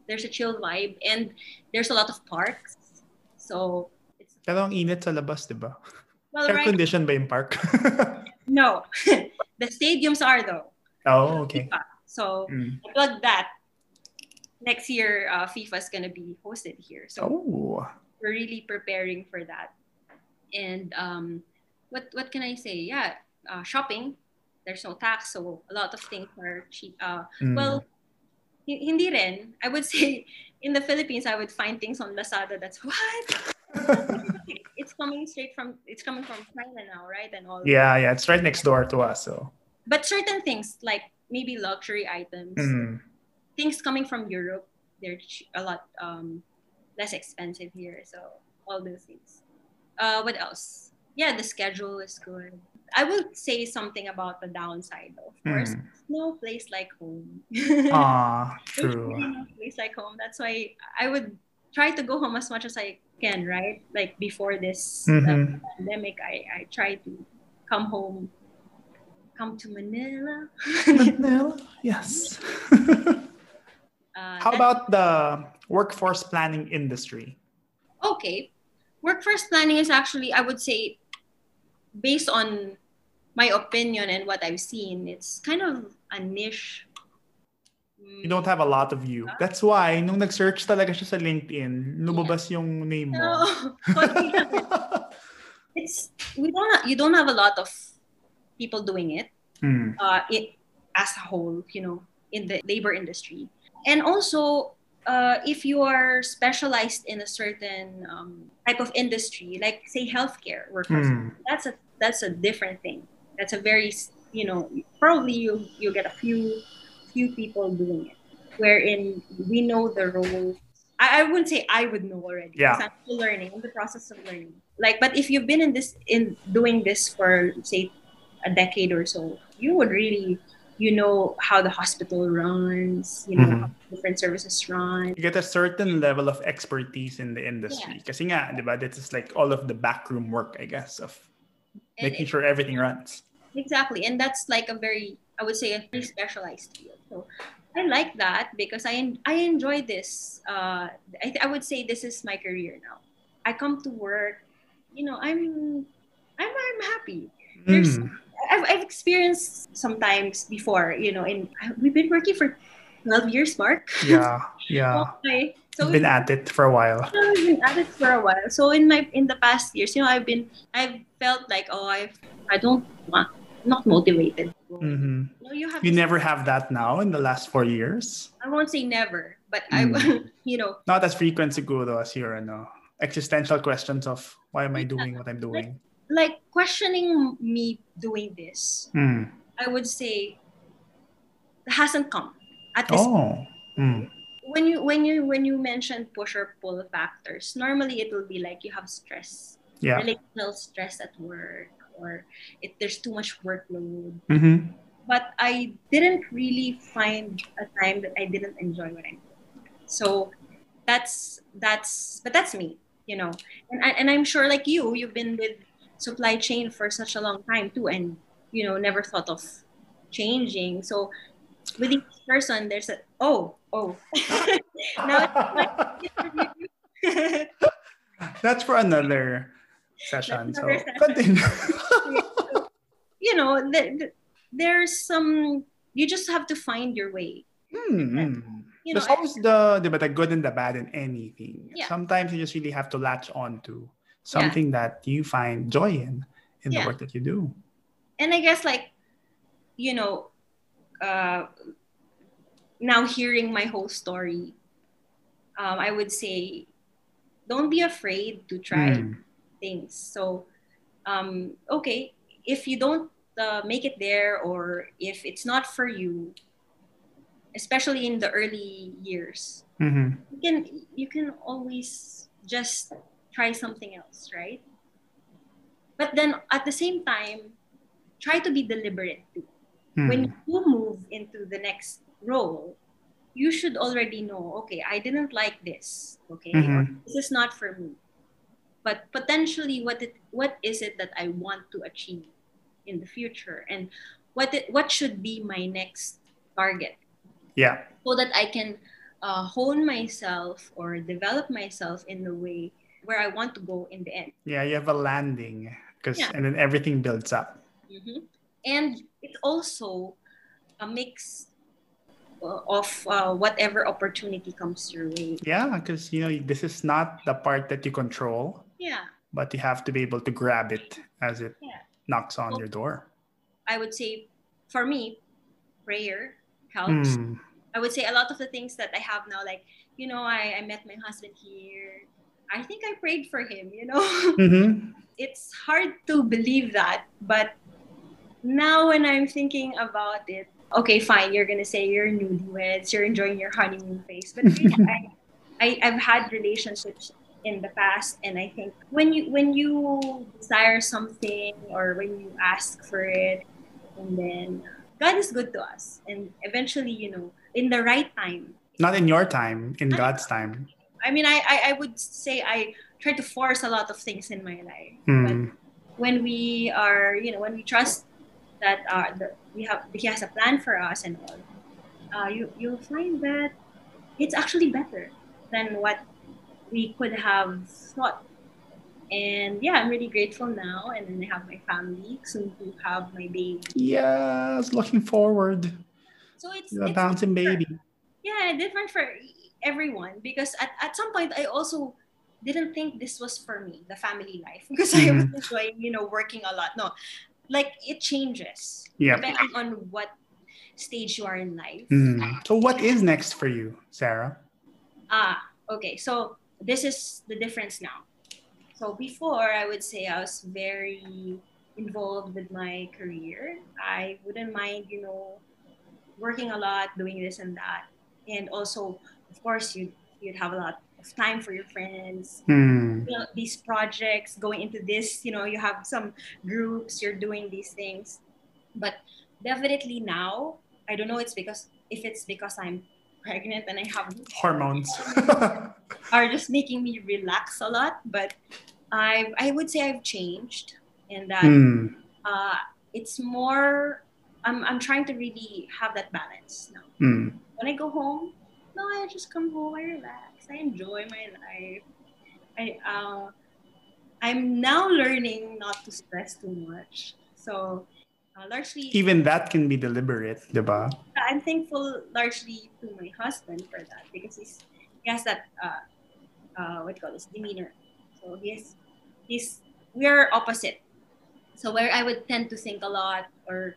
There's a chill vibe. And there's a lot of parks. So it's, Pero ang init sa labas, di ba? well, Air right? condition ba yung park? No. the stadiums are, though. oh, okay. FIFA. So Mm. Plug that. Next year, uh, FIFA is going to be hosted here. So Oh. we're really preparing for that. And um, what what can I say? Yeah, uh, shopping. There's no tax, so a lot of things are cheap. Uh, Mm. well, hi- hindi rin. I would say in the Philippines, I would find things on Lazada that's what it's coming straight from it's coming from China now, right? And all. yeah, yeah. It's right next door to us. So. But certain things like maybe luxury items, Mm. things coming from Europe, they're a lot um, less expensive here. So all those things. Uh, what else? Yeah, the schedule is good. I will say something about the downside, though. Of course, Mm. no place like home. Ah, true. really no place like home. That's why I would try to go home as much as I can, right? Like before this uh, Mhm. pandemic, I, I try to come home, come to Manila. Manila? Yes. Uh, How about the workforce planning industry? okay workforce planning is actually i would say based on my opinion and what i've seen it's kind of a niche You don't have a lot of you. That's why, nung nag-search talaga siya sa LinkedIn, lumabas yung name mo. no it's we don't you don't have a lot of people doing it Mm. uh it as a whole you know in the labor industry and also uh, if you are specialized in a certain um, type of industry like say healthcare workers Mm. that's a that's a different thing. That's a very you know probably you you get a few few people doing it, wherein we know the role. I, I wouldn't say I would know already. Yeah. I'm still learning. in the process of learning. Like, but if you've been in this in doing this for say a decade or so, you would really you know how the hospital runs. You know Mhm. how different services run. You get a certain level of expertise in the industry. Kasi nga, di ba, this is like all of the backroom work, I guess, of And making it- sure everything runs. Exactly. And that's like a very, I would say, a very specialized field. So I like that because I, I enjoy this. Uh, I, I would say this is my career now. I come to work, you know, I'm, I'm, I'm happy. There's- Mm. I've, I've experienced sometimes before, you know, in we've been working for 12 years, Mark. Yeah, yeah. Okay. So Been at it for a while. I've been at it for a while. So in my in the past years, you know, I've been I've felt like oh I I don't want not motivated. hmm No, you have You never have that now in the last four years? I won't say never, but I Mm. you know Not as frequent siguro as your ano, existential questions of why am I doing what I'm doing? Like questioning me doing this. Mm. I would say hasn't come at this Oh. Mm. when you when you when you mention push or pull factors. Normally it will be like you have stress, Yeah. relational stress at work, or if there's too much workload. hmm but I didn't really find a time that I didn't enjoy what I'm doing. So that's that's but that's me, you know. And I, and I'm sure like you, you've been with supply chain for such a long time too, and you know never thought of changing. So with each person, there's a oh oh. now That's for another session. That's so another session. continue. you know, th- th- there's some. You just have to find your way. Hmm. You know, There's always the, the, the good and the bad in anything. Yeah. Sometimes you just really have to latch on to something that you find joy in, in the work that you do. and I guess like, you know, uh, now hearing my whole story, um, I would say, don't be afraid to try Hmm. things. So, um, okay, if you don't uh, make it there, or if it's not for you, especially in the early years, Mhm. you can you can always just try something else, right? But then at the same time, try to be deliberate too. Hmm. When you move into the next role, you should already know, okay, I didn't like this, okay, Mhm. this is not for me. But potentially, what it what is it that I want to achieve in the future, and what it, what should be my next target? Yeah. so that I can uh, hone myself or develop myself in the way where I want to go in the end. Yeah, you have a landing because Yeah. and then everything builds up. Mhm. And it's also a mix uh, of uh, whatever opportunity comes your way. Yeah, because you know this is not the part that you control, Yeah, but you have to be able to grab it as it Yeah. knocks on your door. I would say for me, prayer helps. Hmm. I would say a lot of the things that I have now, like, you know, I, I met my husband here. I think I prayed for him, you know? Mhm. it's hard to believe that, but now when I'm thinking about it, okay, fine, you're gonna say you're newlyweds, you're enjoying your honeymoon phase, but really, I, I, I've had relationships in the past, and I think when you when you desire something or when you ask for it, and then God is good to us, and eventually, you know, in the right time, Not in your time, in God's time. I mean, I, I, I would say I try to force a lot of things in my life. But Hmm. when we are, you know, when we trust that uh, the, we have He has a plan for us and all, uh, you you'll find that it's actually better than what we could have thought. And yeah, I'm really grateful now, and then I have my family soon to have my baby. Yes, looking forward. So it's, it's bouncing baby. yeah different for everyone because at, at some point i also didn't think this was for me the family life because i was enjoying you know working a lot. No like it changes Yep. depending on what stage you are in life. Hmm. So what is next for you, Sarah? ah okay. So this is the difference now. So before i would say i was very involved with my career. I wouldn't mind you know working a lot doing this and that. And also of course you'd, you'd have a lot of time for your friends Hmm. you know, these projects going into this you know you have some groups you're doing these things but definitely now i don't know it's because if it's because i'm pregnant and i have Hormones. are just making me relax a lot but i i would say i've changed in that Hmm. uh, it's more I'm, I'm trying to really have that balance now Hmm. when i go home no i just come home i relax i enjoy my life. I uh, i'm now learning not to stress too much. So uh, largely Even that can be deliberate, diba? i'm thankful largely to my husband for that because he's he has that uh, uh, what call this demeanor. So he's he's we are opposite. So where i would tend to think a lot or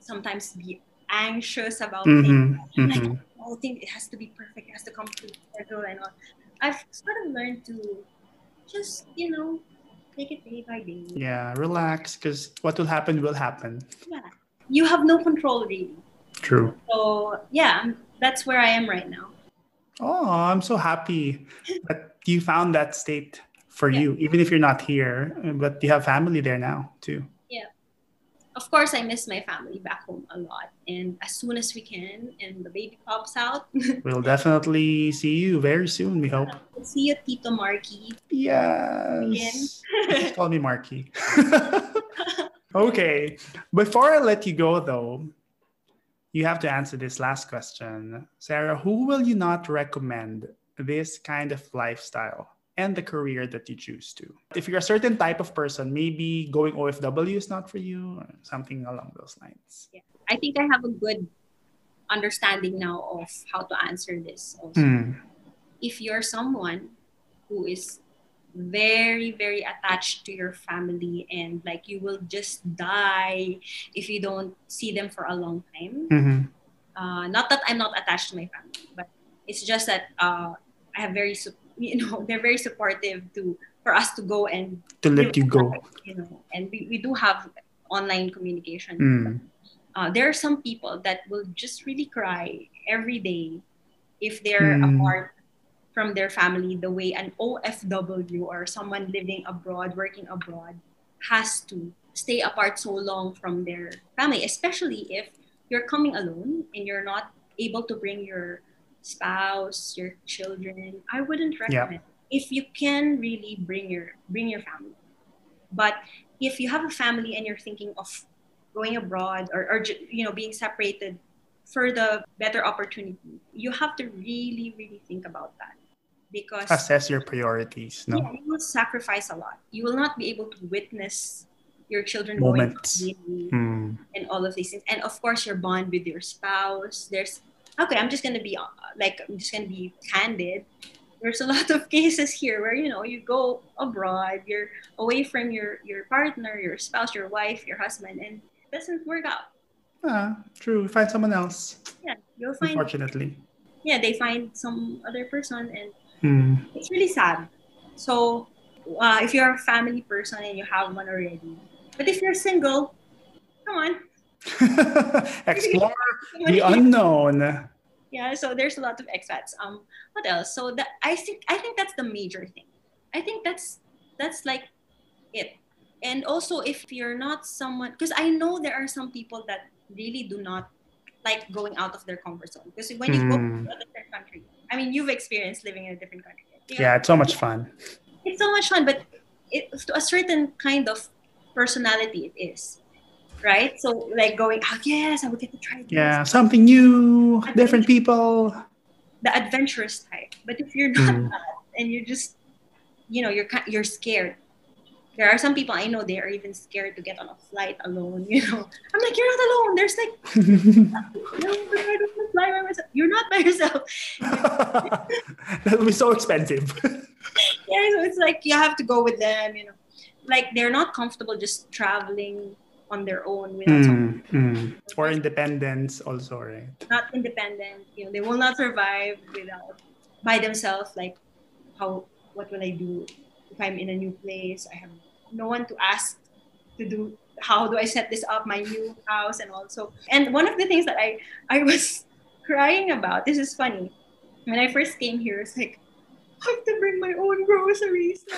sometimes be anxious about things. Mhm. Like Mhm. oh, think it has to be perfect it has to come to schedule and all i've sort of learned to just you know take it day by day Yeah, relax because what will happen will happen. yeah you have no control really True. so yeah that's where i am right now Oh, I'm so happy that you found that state for Yeah. you, even if you're not here, but you have family there now too. Of course I miss my family back home a lot. And as soon as we can and the baby pops out, We'll definitely see you very soon, we hope. we'll see you Tito Marky. Yes. Just call me Marky. okay. Before I let you go, though, you have to answer this last question. Sarah, who will you not recommend this kind of lifestyle and the career that you choose to? If you're a certain type of person, maybe going OFW is not for you or something along those lines. Yeah. I think I have a good understanding now of how to answer this also. Mm. If you're someone who is very very attached to your family and like you will just die if you don't see them for a long time Mhm. uh, not that i'm not attached to my family but it's just that uh, i have very sup- you know they're very supportive to for us to go and To let you go. you know and we, we do have online communication Mm. uh, there are some people that will just really cry every day if they're Mm. apart from their family the way an OFW or someone living abroad, working abroad, has to stay apart so long from their family, especially if you're coming alone and you're not able to bring your spouse, your children. I wouldn't recommend. If you can really bring your bring your family, but if you have a family and you're thinking of going abroad or, or you know being separated for the better opportunity, you have to really really think about that because Assess your priorities. No. yeah, you will sacrifice a lot. You will not be able to witness your children Moments. going to uni Mm. and all of these things. And of course, your bond with your spouse. There's okay. I'm just gonna be uh, like I'm just gonna be candid. There's a lot of cases here where you know you go abroad, you're away from your your partner, your spouse, your wife, your husband, and it doesn't work out. Ah, true. Find someone else. Yeah, you'll find Unfortunately. yeah they find some other person and Mm. it's really sad. So, uh, if you're a family person and you have one already, but if you're single, come on. Explore the unknown. yeah, so there's a lot of expats. Um, what else? So that I think I think that's the major thing. I think that's that's like it. And also, if you're not someone, because I know there are some people that really do not like going out of their comfort zone. Because when you go Hmm. to a different country, I mean, you've experienced living in a different country. You know, Yeah, it's so much fun. it's so much fun, but it, to a certain kind of personality, it is, right? So like going, oh yes, I would get to try this. Yeah, something new, different people. the adventurous type. But if you're not Mm. that, and you're just, you know, you're you're scared. There are some people I know they are even scared to get on a flight alone. You know, I'm like, you're not alone. There's like, no, I don't wanna fly by myself. You're not by yourself. that would be so expensive. yeah, so it's like you have to go with them. You know, like they're not comfortable just traveling on their own without. Mm, mm. Or independence also, right? not independent. You know, they will not survive without by themselves. Like, how? What will I do if I'm in a new place? I have no one to ask to do. How do I set this up? My new house and also. And one of the things that I I was crying about. This is funny. When I first came here, it's like I have to bring my own groceries.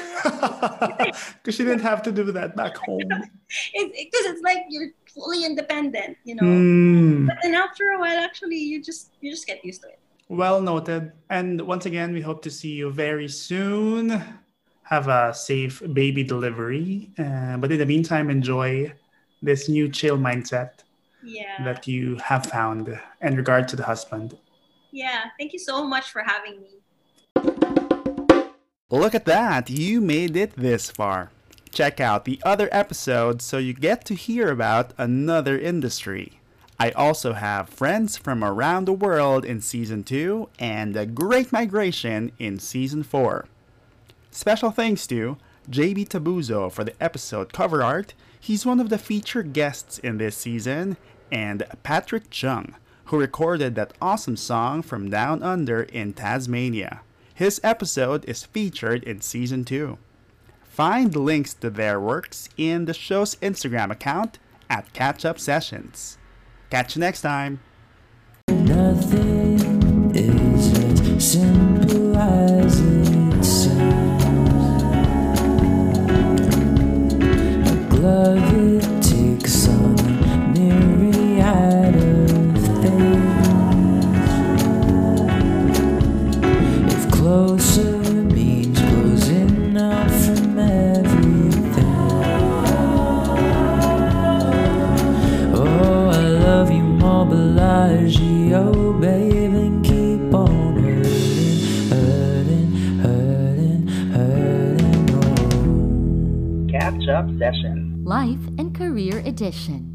Because she didn't have to do that back home. It's because it's like you're fully independent, you know. Mm. But then after a while, actually, you just you just get used to it. Well noted. And once again, we hope to see you very soon. Have a safe baby delivery. Uh, but in the meantime, enjoy this new chill mindset Yeah. that you have found in regard to the husband. Yeah, thank you so much for having me. Look at that, you made it this far. Check out the other episodes so you get to hear about another industry. I also have Friends from Around the World in Season 2 and The Great Migration in Season 4. Special thanks to JB Tabuzo for the episode cover art. He's one of the featured guests in this season, and Patrick Chung, who recorded that awesome song from Down Under in Tasmania. His episode is featured in season 2. Find links to their works in the show's Instagram account at Catch Up Sessions. Catch you next time. Nothing is as simple as it sounds. Up Session. Life and Career Edition.